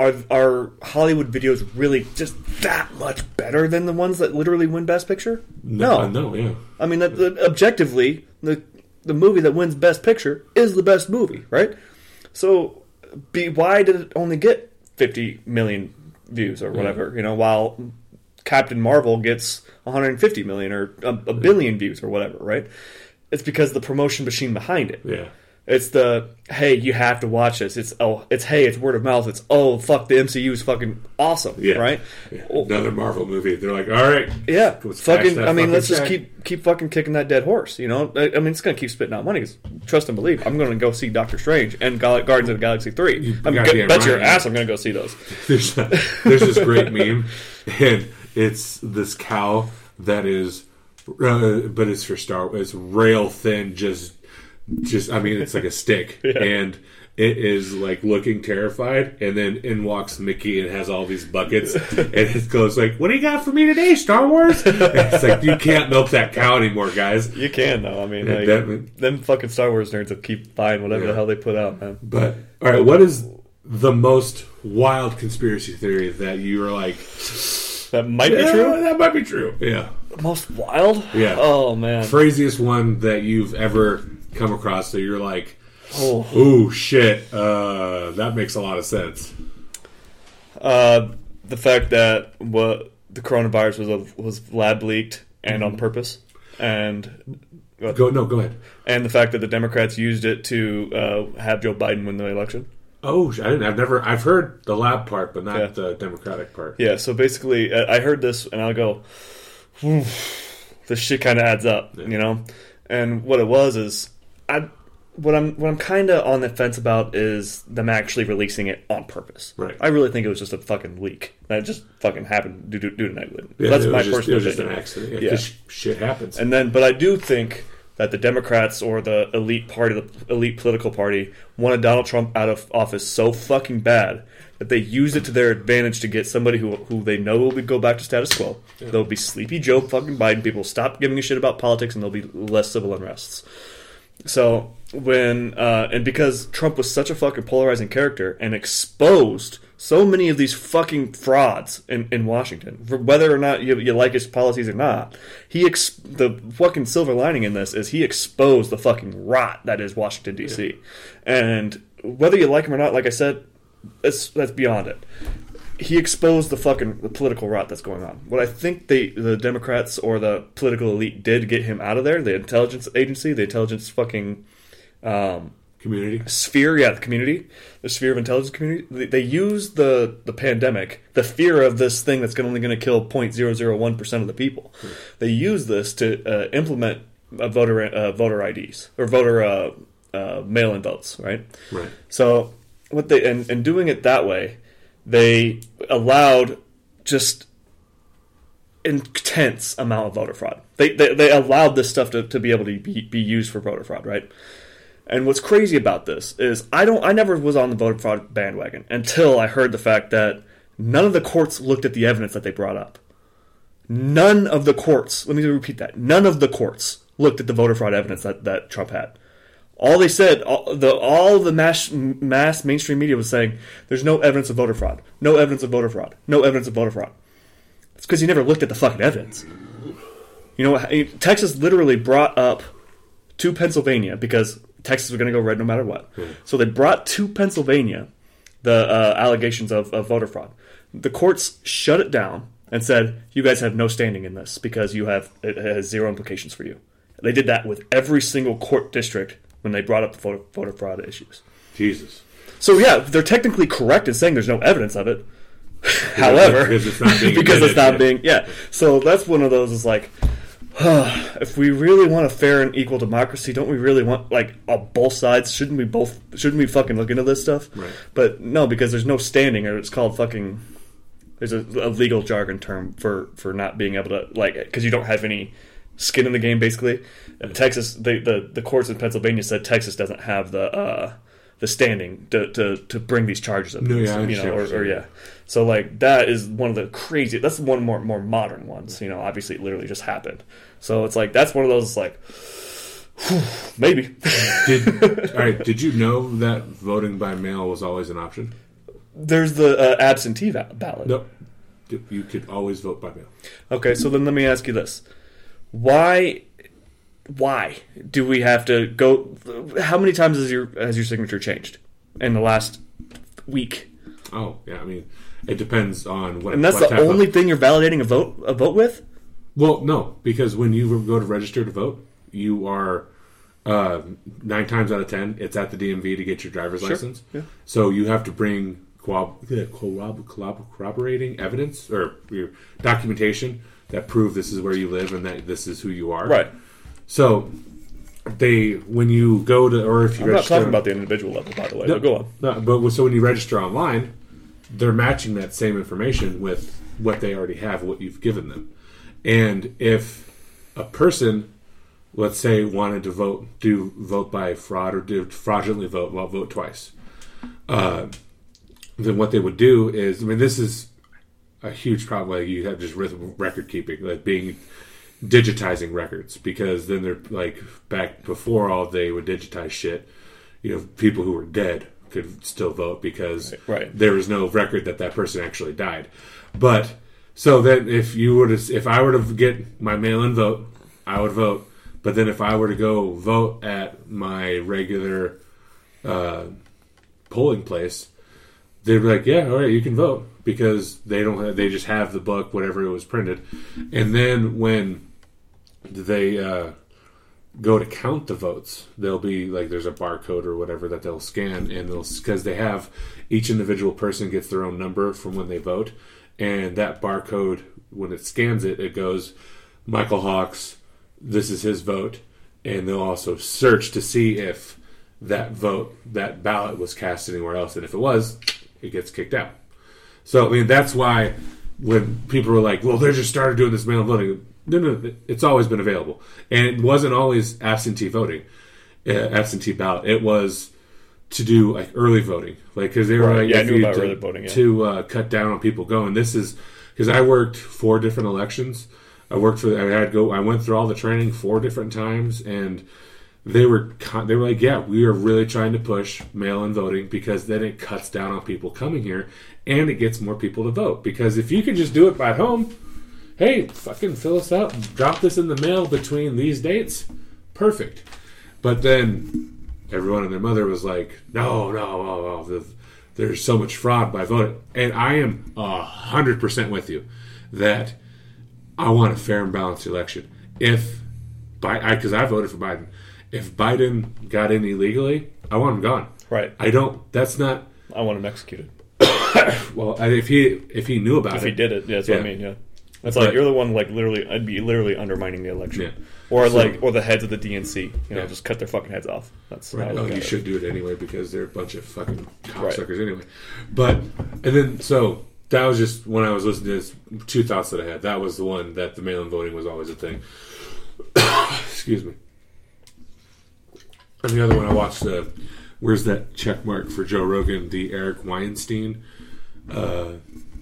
are are Hollywood videos really just that much better than the ones that literally win Best Picture? no, no, yeah, I mean, that, that, objectively, the the movie that wins Best Picture is the best movie, right? So, be, why did it only get 50 million views or whatever? You know, while Captain Marvel gets 150 million or a, a billion views or whatever, right? It's because the promotion machine behind it. yeah. It's the hey, you have to watch this. It's oh, it's hey, it's word of mouth. It's oh, fuck, the MCU is fucking awesome, Yeah. right? Yeah. Oh, Another Marvel movie. They're like, all right, yeah, fucking. I mean, fucking let's just keep keep fucking kicking that dead horse. You know, I, I mean, it's gonna keep spitting out money. trust and believe. I'm gonna go see Doctor Strange and Gal- Guardians of the Galaxy three. I'm goddamn gonna bet your ass I'm gonna go see those. there's there's this great meme, and it's this cow that is, uh, but it's for Star. It's rail thin, just, just. I mean, it's like a stick, and it is like looking terrified. And then in walks Mickey and has all these buckets, and it goes like, "What do you got for me today, Star Wars?" And it's like you can't milk that cow anymore, guys. You can though. I mean, Yeah, like, that- them fucking Star Wars nerds will keep buying whatever Yeah. the hell they put out, man. But all right, what is the most wild conspiracy theory that you are like? That might "Yeah, be true. That might be true. Yeah. Most wild. Yeah. Oh man. craziest one that you've ever come across that you're like, Oh. "Ooh, shit, uh, that makes a lot of sense." Uh, the fact that what the coronavirus was a, was lab leaked and Mm-hmm. on purpose, and Go, no, go ahead. and the fact that the Democrats used it to uh, have Joe Biden win the election. Oh, I didn't. I've never. I've heard the lab part, but not Yeah. the Democratic part. Yeah, so basically, uh, I heard this and I'll go, "Whew, this shit kind of adds up, you know. And what it was is, I what I'm what I'm kind of on the fence about is them actually releasing it on purpose. Right. I really think it was just a fucking leak that just fucking happened due to, due to negligence. Yeah, That's my just, personal It was just an accident. Yeah, Yeah. shit happens. And then, but I do think that the Democrats or the elite party, the elite political party, wanted Donald Trump out of office so fucking bad that they used it to their advantage to get somebody who who they know will be, go back to status quo. There'll be sleepy Joe fucking Biden. People stop giving a shit about politics, and there'll be less civil unrests. So when uh, and because Trump was such a fucking polarizing character and exposed so many of these fucking frauds in, in Washington, whether or not you, you like his policies or not, he ex- the fucking silver lining in this is he exposed the fucking rot that is Washington D.C. And whether you like him or not, like I said, that's that's beyond it he exposed the fucking the political rot that's going on. What I think they the Democrats or the political elite did get him out of there, the intelligence agency, the intelligence fucking um, Community. sphere, yeah, the community, the sphere of intelligence community. They, they use the the pandemic, the fear of this thing that's only going to kill 0.001 percent of the people. They use this to uh, implement uh, voter uh, voter IDs or voter uh, uh, mail-in votes, right? Right. So what they and, and doing it that way, they allowed just intense amount of voter fraud. They they, they allowed this stuff to, to be able to be, be used for voter fraud, right? And what's crazy about this is I don't I never was on the voter fraud bandwagon until I heard the fact that none of the courts looked at the evidence that they brought up. None of the courts, let me repeat that. None of the courts looked at the voter fraud evidence that, that Trump had. All they said, all the all the mass mass mainstream media was saying, "There's no evidence of voter fraud. No evidence of voter fraud. No evidence of voter fraud." It's because you never looked at the fucking evidence. You know, what? Texas literally brought up to Pennsylvania because Texas was going to go red no matter what. So they brought to Pennsylvania the uh, allegations of, of voter fraud. The courts shut it down and said, "You guys have no standing in this because you have it has zero implications for you." They did that with every single court district when they brought up the voter, voter fraud issues. Jesus. So yeah, they're technically correct in saying there's no evidence of it. However, because it's not being because it's not yeah. being yeah. So that's one of those is like, if we really want a fair and equal democracy, don't we really want like a both sides? Shouldn't we both? Shouldn't we fucking look into this stuff? Right. But no, because there's no standing, or it's called fucking There's a, a legal jargon term for for not being able to like because you don't have any skin in the game. Basically, And Texas, they, the the courts in Pennsylvania said Texas doesn't have the uh, the standing to, to to bring these charges up. No, yeah, you know, what or, you're or yeah. So like that is one of the crazy. That's one more more modern ones. You know, obviously it literally just happened. So it's like that's one of those like maybe. Did all right? Did you know that voting by mail was always an option? There's the uh, absentee ballot. No, you could always vote by mail. Okay, so then let me ask you this: Why, why do we have to go? How many times has your has your signature changed in the last week? Oh, yeah. I mean, it depends on what. And that's what the type of- only thing you're validating a vote a vote with. Well, no, because when you go to register to vote, you are uh, nine times out of ten, it's at the DMV to get your driver's license. Yeah. So you have to bring corrob- corrob- corrob- corroborating evidence or your documentation that prove this is where you live and that this is who you are. Right. So they, when you go to, or if you I'm not talking about the individual level, by the way. no, but go on. No, but so when you register online, they're matching that same information with what they already have, what you've given them. And if a person, let's say, wanted to vote, do vote by fraud or do fraudulently vote, well, vote twice, uh, then what they would do is, I mean, this is a huge problem. Like you have just record keeping, like being digitizing records, because then they're like back before all they would digitize shit. You know, people who were dead could still vote because Right. there was no record that that person actually died. But so then, if you were to, if I were to get my mail-in vote, I would vote. But then, if I were to go vote at my regular uh, polling place, they'd be like, "Yeah, all right, you can vote," because they don't. Have, they just have the book, whatever it was printed, and then when they uh, go to count the votes, they'll be like there's a barcode or whatever that they'll scan, and they'll because they have each individual person gets their own number from when they vote, and that barcode when it scans it, it goes Michael Hawks. This is his vote, and they'll also search to see if that vote, that ballot was cast anywhere else, and if it was, it gets kicked out. So I mean that's why when people were like, "Well, they just started doing this mail voting," no, no, it's always been available, and it wasn't always absentee voting, uh, absentee ballot. It was to do like early voting, like because they were Right, like, yeah, I knew about to, early voting, yeah. to uh, cut down on people going. This is because I worked four different elections. I worked for. I had go. I went through all the training four different times, and they were they were like, yeah, we are really trying to push mail-in voting because then it cuts down on people coming here, and it gets more people to vote. Because if you can just do it at home, hey, fucking fill us out, drop this in the mail between these dates, perfect. But then everyone and their mother was like, no, no, oh, oh, no, no the- there's so much fraud by voting, and I am hundred percent with you that I want a fair and balanced election. If Bi- because I, voted for Biden, if Biden got in illegally, I want him gone. Right. I don't. That's not. I want him executed. Well, if he if he knew about If it, if he did it, yeah, that's what I mean. Yeah. That's But- like you're the one like literally. I'd be literally undermining the election, Yeah. or So- like or the heads of the DNC. You know, Yeah. just cut their fucking heads off. That's Right. Oh, you it. should do it anyway because they're a bunch of fucking Right. cocksuckers anyway. But and then so that was just when I was listening to this two thoughts that I had. That was the one that the mail-in voting was always a thing. Excuse me. And the other one I watched. Uh, where's that check mark for Joe Rogan? The Eric Weinstein, uh,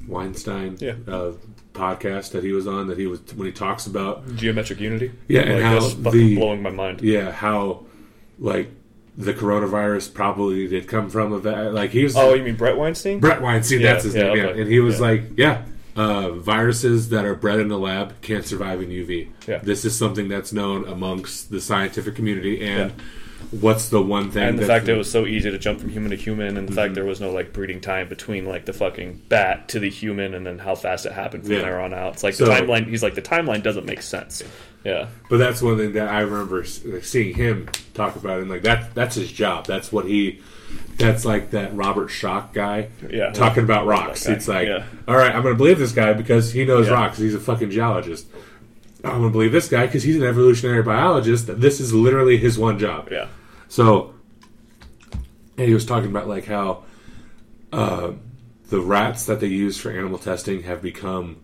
Weinstein, Yeah. uh, podcast that he was on. That he was when he talks about Geometric unity. Yeah, and like, how that's fucking the- blowing my mind. yeah, how like the coronavirus probably did come from a va- like he was Oh, you mean Brett Weinstein? Brett Weinstein, Yeah, that's his yeah, name, yeah. And he was Yeah. like, yeah, uh, viruses that are bred in the lab can't survive in UV. Yeah. This is something that's known amongst the scientific community. And what's the one thing? and the fact that it was so easy to jump from human to human, and the fact mm-hmm. there was no like breeding time between like the fucking bat to the human, and then how fast it happened from Yeah. there on out. It's like So- the timeline. He's like the timeline doesn't make sense. Yeah, But that's one thing that I remember seeing him talk about, and like that that's his job. That's what he. That's like that Robert Schoch guy Yeah. talking about rocks. It's like, Yeah. all right, I'm going to believe this guy because he knows Yeah. rocks. He's a fucking geologist. I'm going to believe this guy because he's an evolutionary biologist. That this is literally his one job. yeah, So, and he was talking about like how uh, the rats that they use for animal testing have become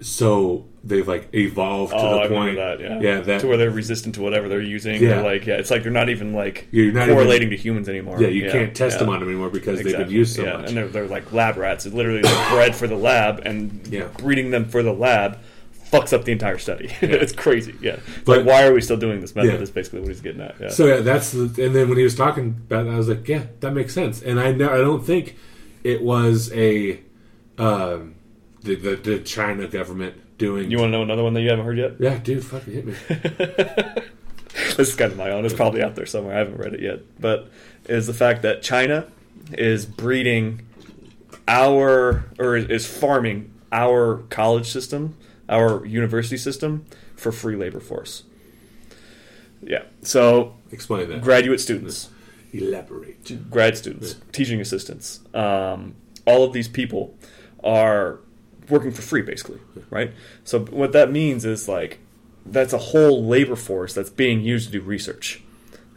so they've like evolved to Oh, the I point that. Yeah, yeah that to where they're resistant to whatever they're using. Yeah. They're like, yeah, it's like they're not even like You're not correlating to humans anymore. yeah you can't test yeah. them on them anymore because they've been used so yeah. much and they're, they're like lab rats. It's literally they're bred for the lab, and Yeah. breeding them for the lab fucks up the entire study. it's crazy. Yeah, It's But- like why are we still doing this method? Yeah. Is basically what he's getting at. Yeah. So yeah, that's the, and then when he was talking about that, I was like, yeah, that makes sense. And I know I don't think it was a um, the, the the China government doing. you want to know another one that you haven't heard yet? yeah, dude, fucking hit me. this is kind of my own. It's probably out there somewhere. I haven't read it yet, but is the fact that China is breeding our or is farming our college system, our university system for free labor force. Yeah. So Explain that. graduate students, Elaborate. grad students, teaching assistants, um, all of these people are working for free, basically, right? So what that means is like that's a whole labor force that's being used to do research,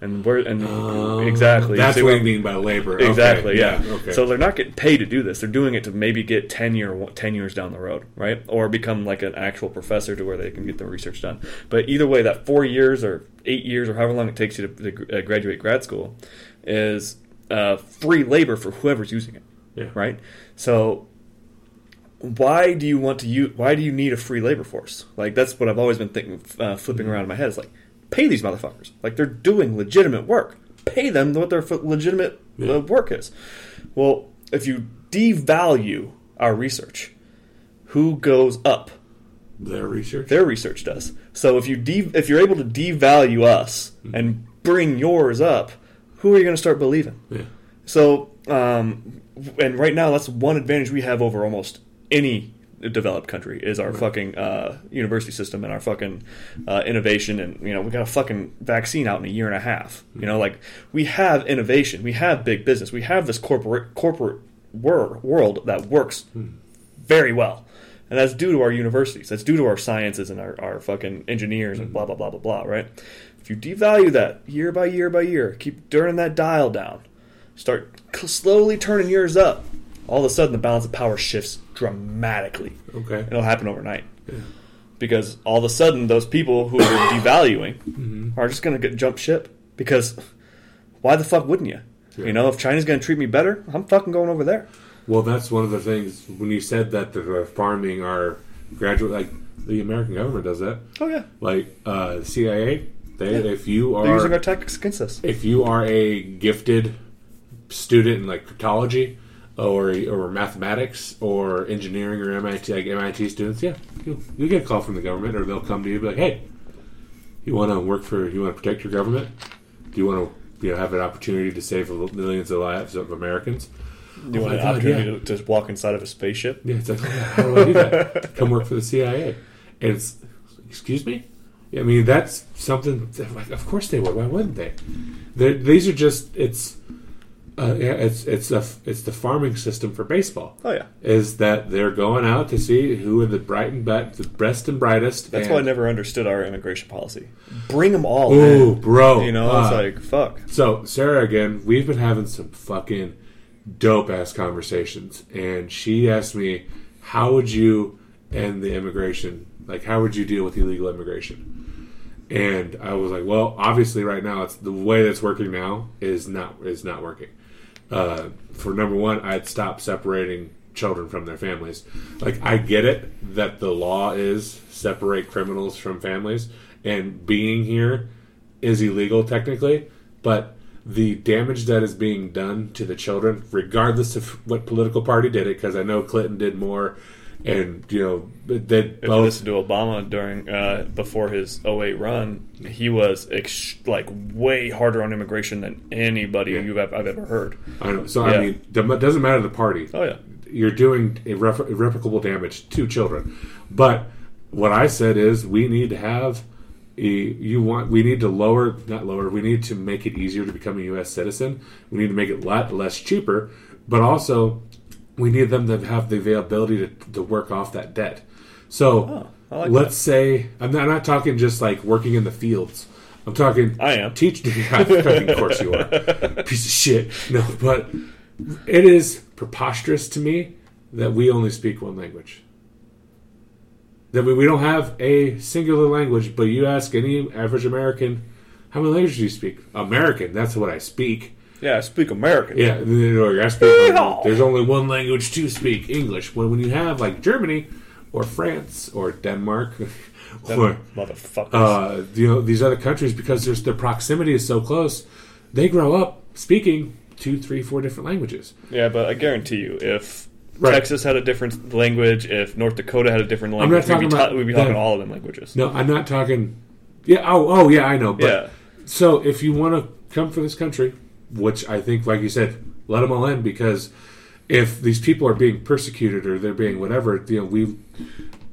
and we're and exactly That's what I mean by labor. Okay, Exactly. Yeah. Okay. So they're not getting paid to do this. They're doing it to maybe get ten year ten years down the road, right? Or become like an actual professor to where they can get the research done. But either way, that four years or eight years or however long it takes you to, to uh, graduate grad school is uh, free labor for whoever's using it, Yeah. right? So why do you want to use? Why do you need a free labor force? Like that's what I've always been thinking, uh, flipping around in my head. It's like pay these motherfuckers. Like they're doing legitimate work. Pay them what their legitimate Yeah. uh, work is. Well, if you devalue our research, who goes up? Their research. Their research does. So if you de- if you're able to devalue us and bring yours up, who are you going to start believing? yeah. So, um, and right now, that's one advantage we have over almost any developed country is our fucking uh, university system and our fucking uh, innovation. And you know, we got a fucking vaccine out in a year and a half. You know, like we have innovation, we have big business, we have this corporate corporate wor- world that works very well. And that's due to our universities. That's due to our sciences and our, our fucking engineers and blah, blah, blah, blah, blah, right? If you devalue that year by year by year, keep turning that dial down, start slowly turning yours up, all of a sudden the balance of power shifts dramatically. Okay. It'll happen overnight. Yeah. Because all of a sudden, those people who are devaluing are just going to jump ship. Because why the fuck wouldn't you? You know, if China's going to treat me better, I'm fucking going over there. Well, that's one of the things when you said that they're farming are graduate, like the American government does that. Oh yeah, Like uh, CIA, they if you they're using are our tactics against us. if you are a gifted student in like cryptology Oh, or or mathematics or engineering or MIT like MIT students, yeah, you you get a call from the government or they'll come to you and be like, hey, you want to work for you want to protect your government? Do you want to you know have an opportunity to save millions of lives of Americans? Do you Oh want an God, opportunity yeah. to just walk inside of a spaceship? Yeah, it's like, oh, how do I do that? Come work for the CIA. And it's, excuse me? I mean, that's something, like, of course they would. Why wouldn't they? They're, these are just, it's, uh, yeah, it's, it's, a, it's the farming system for baseball. Oh yeah, Is that they're going out to see who are the bright and best, the best and brightest. that's and, why I never understood our immigration policy. Bring them all. Ooh, in. bro. You know, uh, it's like fuck. So, Sarah, again, we've been having some fucking dope ass conversations. And she asked me, How would you end the immigration? Like, how would you deal with illegal immigration? And I was like, Well, obviously, right now, it's the way that's working now is not is not working. Uh, for number one, I'd stop separating children from their families. Like, I get it that the law is separate criminals from families, and being here is illegal technically, but the damage that is being done to the children, regardless of what political party did it, because I know Clinton did more, and you know you both. listen to Obama during uh, before his 08 run, he was ex- like way harder on immigration than anybody Yeah. you've I've ever heard. I know, so Yeah. I mean, it doesn't matter the party. Oh yeah, You're doing irre- irreparable damage to children. But what I said is we need to have. A, you want we need to lower not lower we need to make it easier to become a U.S. citizen. We need to make it lot less cheaper, but also we need them to have the availability to, to work off that debt. So Oh, like let's say I'm not, I'm not talking just like working in the fields. I'm talking I am. teach. Yeah, of course you are, piece of shit. No, but it is preposterous to me that we only speak one language. That we, we don't have a singular language, but you ask any average American, how many languages do you speak? American, that's what I speak. Yeah, I speak American. Yeah, you know, I speak, Yeehaw! there's only one language to speak, English. When, when you have like Germany or France or Denmark Them or motherfuckers. uh, you know these other countries because there's their proximity is so close, they grow up speaking two, three, four different languages. yeah, but I guarantee you, if Right. Texas had a different language, if North Dakota had a different language, we'd, be ta- we'd be talking all of them languages. No, I'm not talking. Yeah. Oh, oh, yeah. I know. But yeah, so if you want to come for this country, which I think, like you said, let them all in because if these people are being persecuted or they're being whatever, you know, we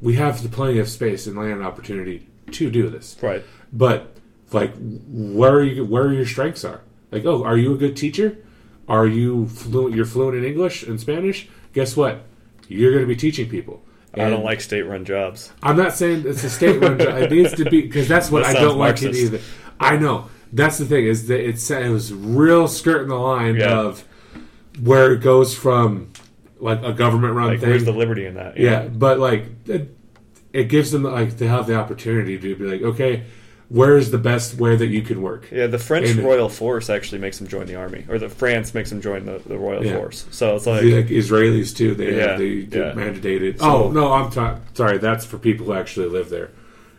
we have the plenty of space and land and opportunity to do this. right. But like, where are you? Where your strengths are? Like, oh, are you a good teacher? Are you fluent? You're fluent in English and Spanish. Guess what? You're going to be teaching people. I don't like state-run jobs. I'm not saying it's a state run job. It needs to be because that's what That I don't like it either. I know that's the thing is that it's it was real skirting the line Yeah. of where it goes from like a government run Like, thing. where's the liberty in that? you yeah, but like it, it gives them like to have the opportunity to be like, okay, where's the best way that you can work? Yeah, the French And- Royal Force actually makes them join the army, or the France makes them join the, the Royal Yeah. Force. So it's like, like Israelis too, they Yeah, they yeah. mandated. So- oh no, I'm ta- sorry. That's for people who actually live there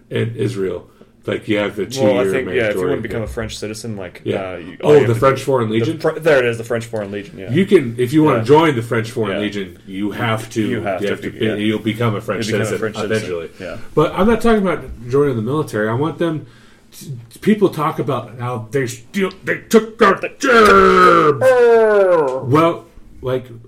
in Israel. Like you have the two well, year I think yeah, if you want to become a French citizen, like Yeah. uh, you, oh, the French do- Foreign Legion. Fr- there it is, the French Foreign Legion. Yeah, You can, if you want Yeah. to join the French Foreign Yeah. Legion, you have to. You have to be- be- yeah. You'll become a French You become a citizen French citizen, eventually. yeah. But I'm not talking about joining the military. I want them. To, people talk about how they steal, they took our jobs. Well, like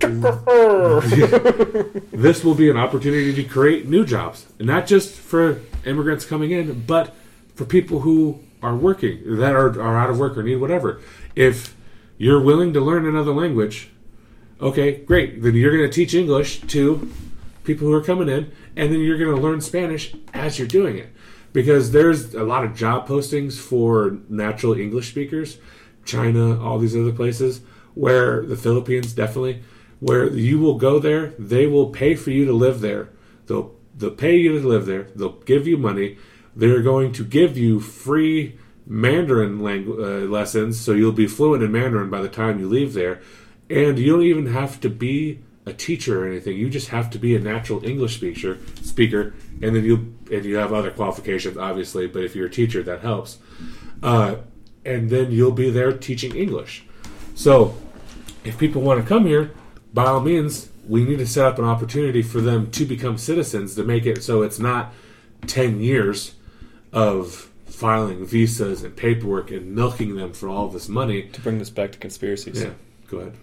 this will be an opportunity to create new jobs, and not just for immigrants coming in, but for people who are working that are, are out of work or need whatever. If you're willing to learn another language, okay, great. Then you're going to teach English to people who are coming in, and then you're going to learn Spanish as you're doing it. Because there's a lot of job postings for natural English speakers, China, all these other places, where the Philippines definitely, where you will go there, they will pay for you to live there. They'll they'll pay you to live there. They'll give you money. They're going to give you free Mandarin langu- uh, lessons, so you'll be fluent in Mandarin by the time you leave there. And you don't even have to be a teacher or anything. You just have to be a natural English speaker, speaker, and then you and you have other qualifications, obviously. But if you're a teacher, that helps. Uh, and then you'll be there teaching English. So, if people want to come here, by all means, we need to set up an opportunity for them to become citizens to make it so it's not ten years of filing visas and paperwork and milking them for all this money. to bring this back to conspiracies. Yeah, go ahead.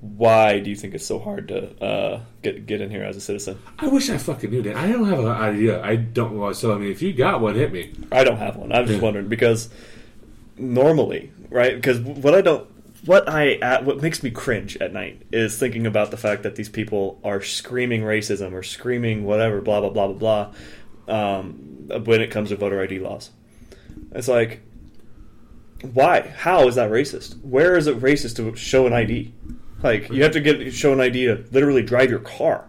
Why do you think it's so hard to uh, get get in here as a citizen? I wish I fucking knew that. I don't have an idea. I don't know. So I mean, if you got one, hit me. I don't have one. I'm just wondering because normally, right? Because what I don't, what I, uh, what makes me cringe at night is thinking about the fact that these people are screaming racism or screaming whatever, blah blah blah blah blah, um, when it comes to voter ID laws. It's like, why? How is that racist? Where is it racist to show an ID? Like you have to get show an ID to literally drive your car.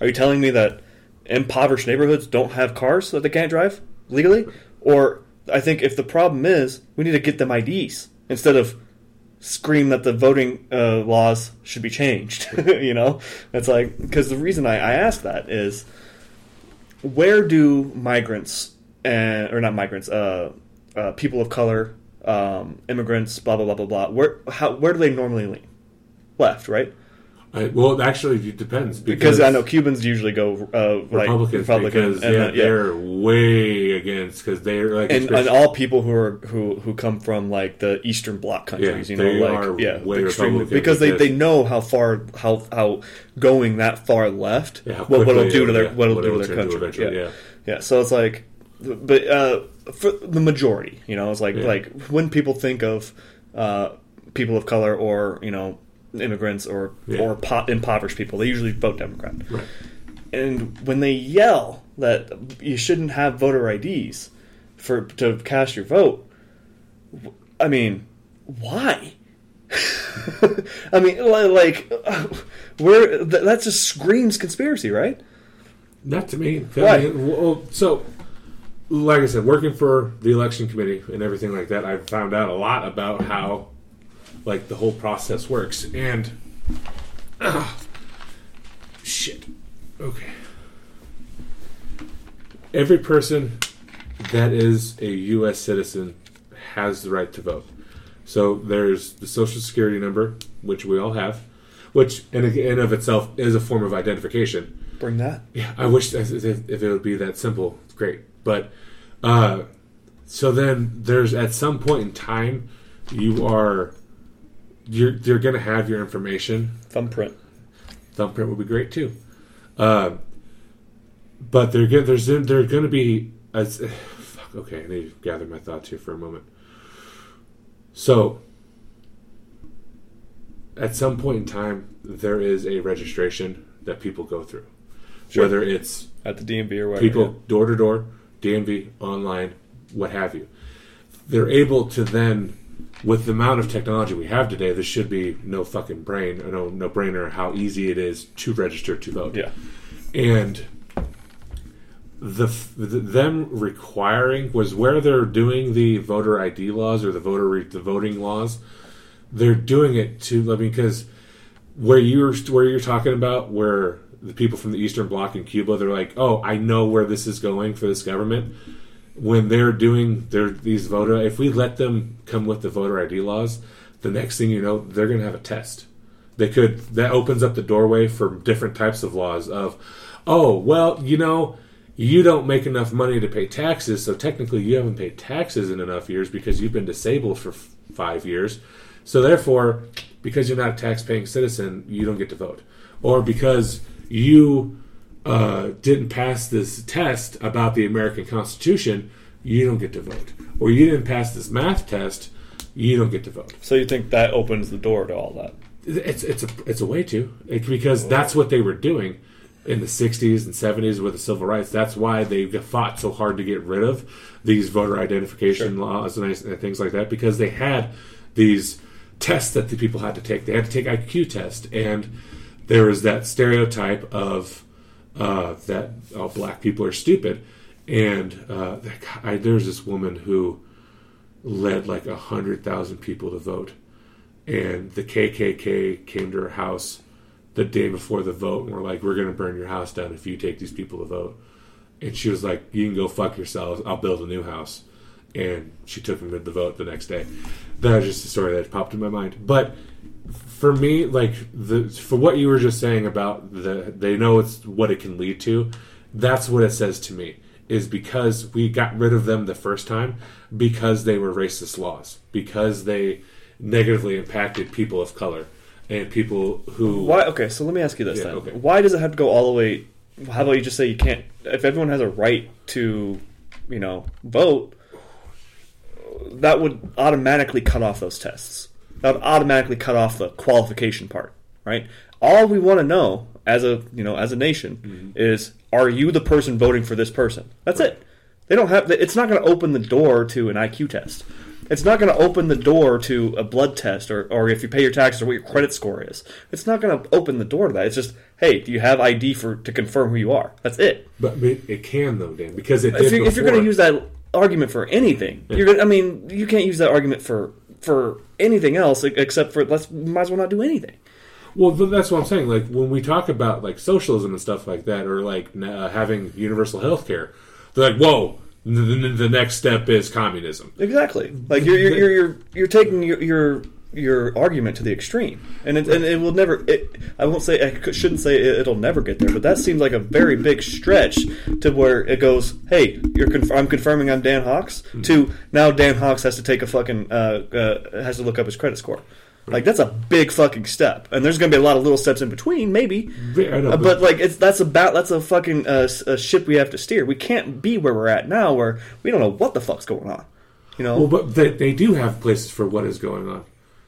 Are you telling me that impoverished neighborhoods don't have cars that they can't drive legally? Or I think if the problem is we need to get them IDs instead of scream that the voting uh, laws should be changed. you know, it's like because the reason I, I ask that is where do migrants and or not migrants, uh, uh, people of color, um, immigrants, blah blah blah blah blah. Where how where do they normally lean? Left, right? I, well, actually, it depends Because, I know Cubans usually go uh, like Republicans Republican, because and, yeah, uh, yeah. they're way against because they're like and, and all people who are who who come from like the Eastern Bloc countries, Yeah, you know, they like are yeah, Republican because they, because- they know how far how how going that far left Yeah, what what'll do to their what do to their country. yeah. yeah. So it's like, but uh, for the majority, you know, it's like like when people think of uh, people of color or you know immigrants or Yeah. or po- impoverished people, they usually vote Democrat Right. and when they yell that you shouldn't have voter IDs for to cast your vote, I mean, why? I mean, like, where that just screams conspiracy, right? Not to me. Mean, well, so, like I said, working for the election committee and everything like that, I found out a lot about how, like, the whole process works. And, ah, shit. Okay. Every person that is a U.S. citizen has the right to vote. So there's the social security number, which we all have, which in and of itself is a form of identification. Bring that. Yeah, I wish if it would be that simple. Great, but uh, so then there's at some point in time you are you're going to have your information. Thumbprint. Thumbprint would be great too, uh, but they're go- there's they're going to be as fuck. Okay, I need to gather my thoughts here for a moment. So at some point in time, there is a registration that people go through, Sure. whether it's At the DMV or whatever. people door to door, DMV, online, what have you. They're able to then, with the amount of technology we have today, this should be no fucking brain, no no brainer how easy it is to register to vote. Yeah. and the, the them requiring was where they're doing the voter ID laws or the voter re, the voting laws. They're doing it to I mean because where you're where you're talking about where the people from the Eastern Bloc in Cuba they're like oh I know where this is going for this government when they're doing their these voter if we let them come with the voter ID laws the next thing you know they're going to have a test. They could that opens up the doorway for different types of laws of oh well you know you don't make enough money to pay taxes so technically you haven't paid taxes in enough years because you've been disabled for f- five years. So therefore because you're not a tax paying citizen you don't get to vote. Or because you uh, didn't pass this test about the american constitution you don't get to vote or you didn't pass this math test you don't get to vote So you think that opens the door to all that? it's it's a it's a way to because that's what they were doing in the 60s and 70s with the civil rights. That's why they fought so hard to get rid of these voter identification laws and, and things like that because they had these tests that the people had to take. They had to take IQ test, and there was that stereotype of uh, that oh, black people are stupid. And uh, I, there's this woman who led like a hundred thousand people to vote and the KKK came to her house the day before the vote and were like, "We're going to burn your house down if you take these people to vote." And she was like, "You can go fuck yourselves. I'll build a new house." And she took them to the vote the next day. That was just a story that popped in my mind. But for me, like the for what you were just saying about the they know it's what it can lead to. That's what it says to me. Is because we got rid of them the first time because they were racist laws because they negatively impacted people of color and people who Why? Okay, so let me ask you this Yeah, then: okay. Why does it have to go all the way? How about you just say you can't? If everyone has a right to, you know, vote, that would automatically cut off those tests. That would automatically cut off the qualification part, right? All we want to know as a you know as a nation Mm-hmm. is are you the person voting for this person? That's it. They don't have. It's not going to open the door to an IQ test. It's not going to open the door to a blood test or, or if you pay your taxes or what your credit score is. It's not going to open the door to that. It's just, hey, do you have ID for to confirm who you are? That's it. but it it can though Dan because it If you're, if you're going to use that argument for anything, you're Gonna, I mean, you can't use that argument for for anything else except for let's might as well not do anything. Well, th- that's what I'm saying. Like when we talk about like socialism and stuff like that, or like uh, having universal health care, they're like, "Whoa, the, the, the next step is communism." Exactly. Like you're you're you're you're, you're taking your, your your argument to the extreme, and it, and it will never. It, I won't say I shouldn't say it, it'll never get there, but that seems like a very big stretch to where it goes. Hey, you're conf- I'm confirming I'm Dan Hawks. To now Dan Hawks has to take a fucking uh, uh, has to look up his credit score. Like that's a big fucking step, and there's going to be a lot of little steps in between, maybe. Know, Uh, but like it's that's about that's a fucking uh, a ship we have to steer. We can't be where we're at now, where we don't know what the fuck's going on. You know, Well, but they, they do have places for what is going on.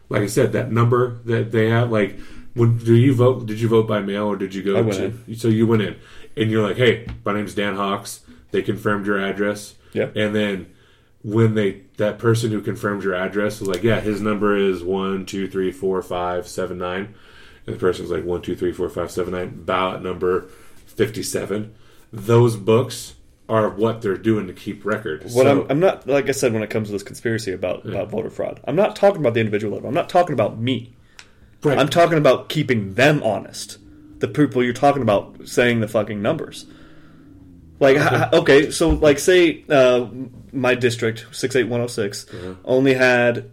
Like I said, that number that they have, like, when do you vote? Did you vote by mail or did you go I went to? So you went in, and you're like, "Hey, my name's Dan Hawks." They confirmed your address, Yeah. and then when they that person who confirmed your address was like, yeah, his number is one two three four five seven nine, and the person's like one two three four five seven nine, ballot number fifty seven. Those books are what they're doing to keep record. What So- I'm, I'm not like I said when it comes to this conspiracy about, about voter fraud. I'm not talking about the individual level. I'm not talking about me. right. I'm talking about keeping them honest. The people you're talking about saying the fucking numbers. Like okay, okay so like say uh, my district six eight one zero six only had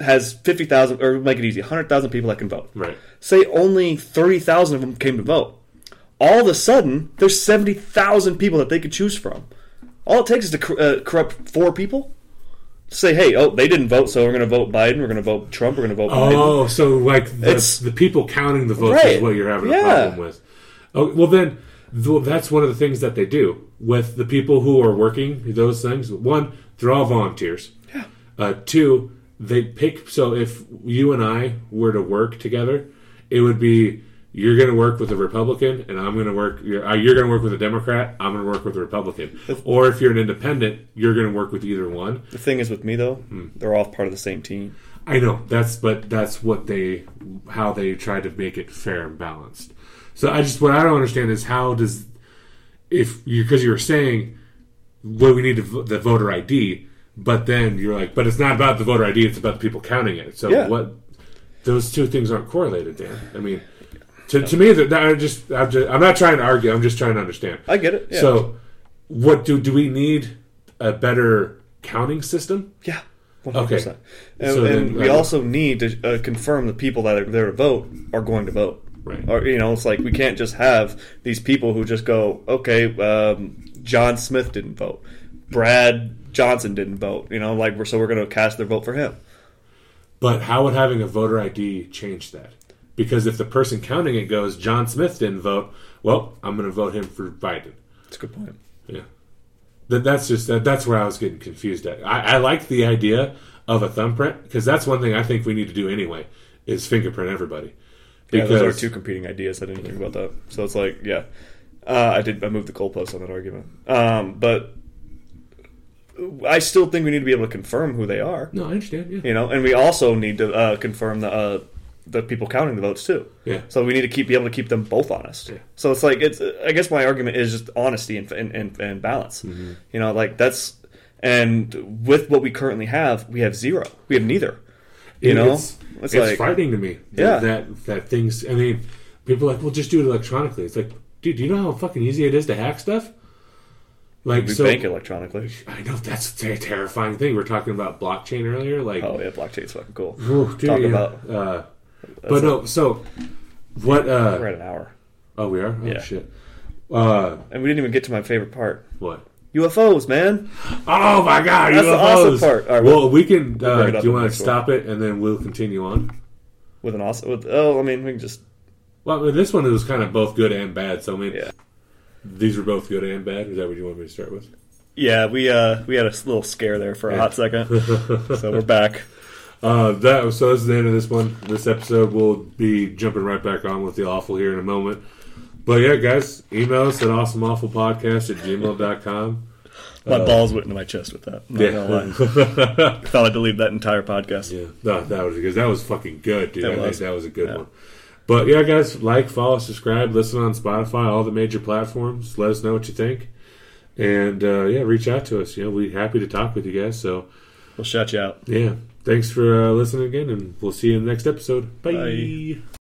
has fifty thousand or make it easy hundred thousand people that can vote. right. Say only thirty thousand of them came to vote. All of a sudden, there's seventy thousand people that they could choose from. All it takes is to cor- uh, corrupt four people. Say, hey, oh, they didn't vote, so we're going to vote Biden. We're going to vote Trump. We're going to vote Biden. Oh, so like the, It's- the people counting the votes Right. is what you're having Yeah. a problem with. Oh, well then th- that's one of the things that they do with the people who are working those things. One, they're all volunteers. Yeah. Uh, two, they pick. So if you and I were to work together, it would be you're going to work with a Republican, and I'm going to work. You're, uh, you're going to work with a Democrat. I'm going to work with a Republican. Or if you're an independent, you're going to work with either one. The thing is with me though, Hmm. they're all part of the same team. I know that's, but that's what they, how they try to make it fair and balanced. So I just what I don't understand is how does, if you because you were saying, well, we need to, the voter ID, but then you're like, but it's not about the voter ID; it's about the people counting it. So Yeah. what? Those two things aren't correlated, Dan. I mean, to, to me, that I just, I'm just I'm not trying to argue. I'm just trying to understand. I get it. Yeah. So, what do do we need a better counting system? yeah, one hundred percent. And, So then, and we uh, also need to uh, confirm the people that are there to vote are going to vote. Right. Or you know, it's like we can't just have these people who just go, okay, um, John Smith didn't vote, Brad Johnson didn't vote. You know, like we're so we're going to cast their vote for him. But how would having a voter ID change that? Because if the person counting it goes, John Smith didn't vote, well, I'm going to vote him for Biden. That's a good point. Yeah, that, that's just that, that's where I was getting confused at. I, I like the idea of a thumbprint because that's one thing I think we need to do anyway is fingerprint everybody. Yeah, those are two competing ideas. I didn't think about that. So it's like, yeah, uh, I did. I moved the goalpost on that argument. Um, but I still think we need to be able to confirm who they are. No, I understand. Yeah, You know, and we also need to uh, confirm the uh, the people counting the votes too. yeah. So we need to keep be able to keep them both honest. Yeah. So it's like it's. I guess my argument is just honesty and and, and, and balance. Mm-hmm. You know, like that's and with what we currently have, we have zero. We have neither. You know, it's, it's, it's like frightening to me. That, Yeah. that that things. I mean, people are like, well, just do it electronically. It's like, dude, do you know how fucking easy it is to hack stuff? Like, we so bank electronically. I know that's a terrifying thing. We are talking about blockchain earlier. Like, Oh yeah, blockchain's fucking cool. ooh, dude, talk yeah. about- Uh, but no, so what? Uh, We're at an hour, Oh, we are. Oh Yeah. shit. Uh, and we didn't even get to my favorite part: what? UFOs, man. Oh my god, That's the awesome part. All right, well, we can. we'll uh, do you want to next one. stop it and then we'll continue on? With an awesome. With, oh, I mean, we can just Well, this one was kind of both good and bad. So I mean, Yeah. these were both good and bad. Is that what you want me to start with? yeah. We uh we had a little scare there for a hot second, so we're back. Uh, that was, so this is the end of this one. This episode we'll be jumping right back on with the awful here in a moment. But yeah, guys, email us at awesomeawfulpodcast at gmail.com. My balls went into my chest with that. Not. Yeah. Thought I'd delete that entire podcast. yeah. No, that was because that was fucking good, dude. It I think was. that was a good Yeah. one. But yeah, guys, like, follow, subscribe, listen on Spotify, all the major platforms. Let us know what you think. And uh, yeah, reach out to us. You know, we're happy to talk with you guys. So We'll shout you out. yeah, thanks for uh, listening again, and we'll see you in the next episode. Bye. Bye.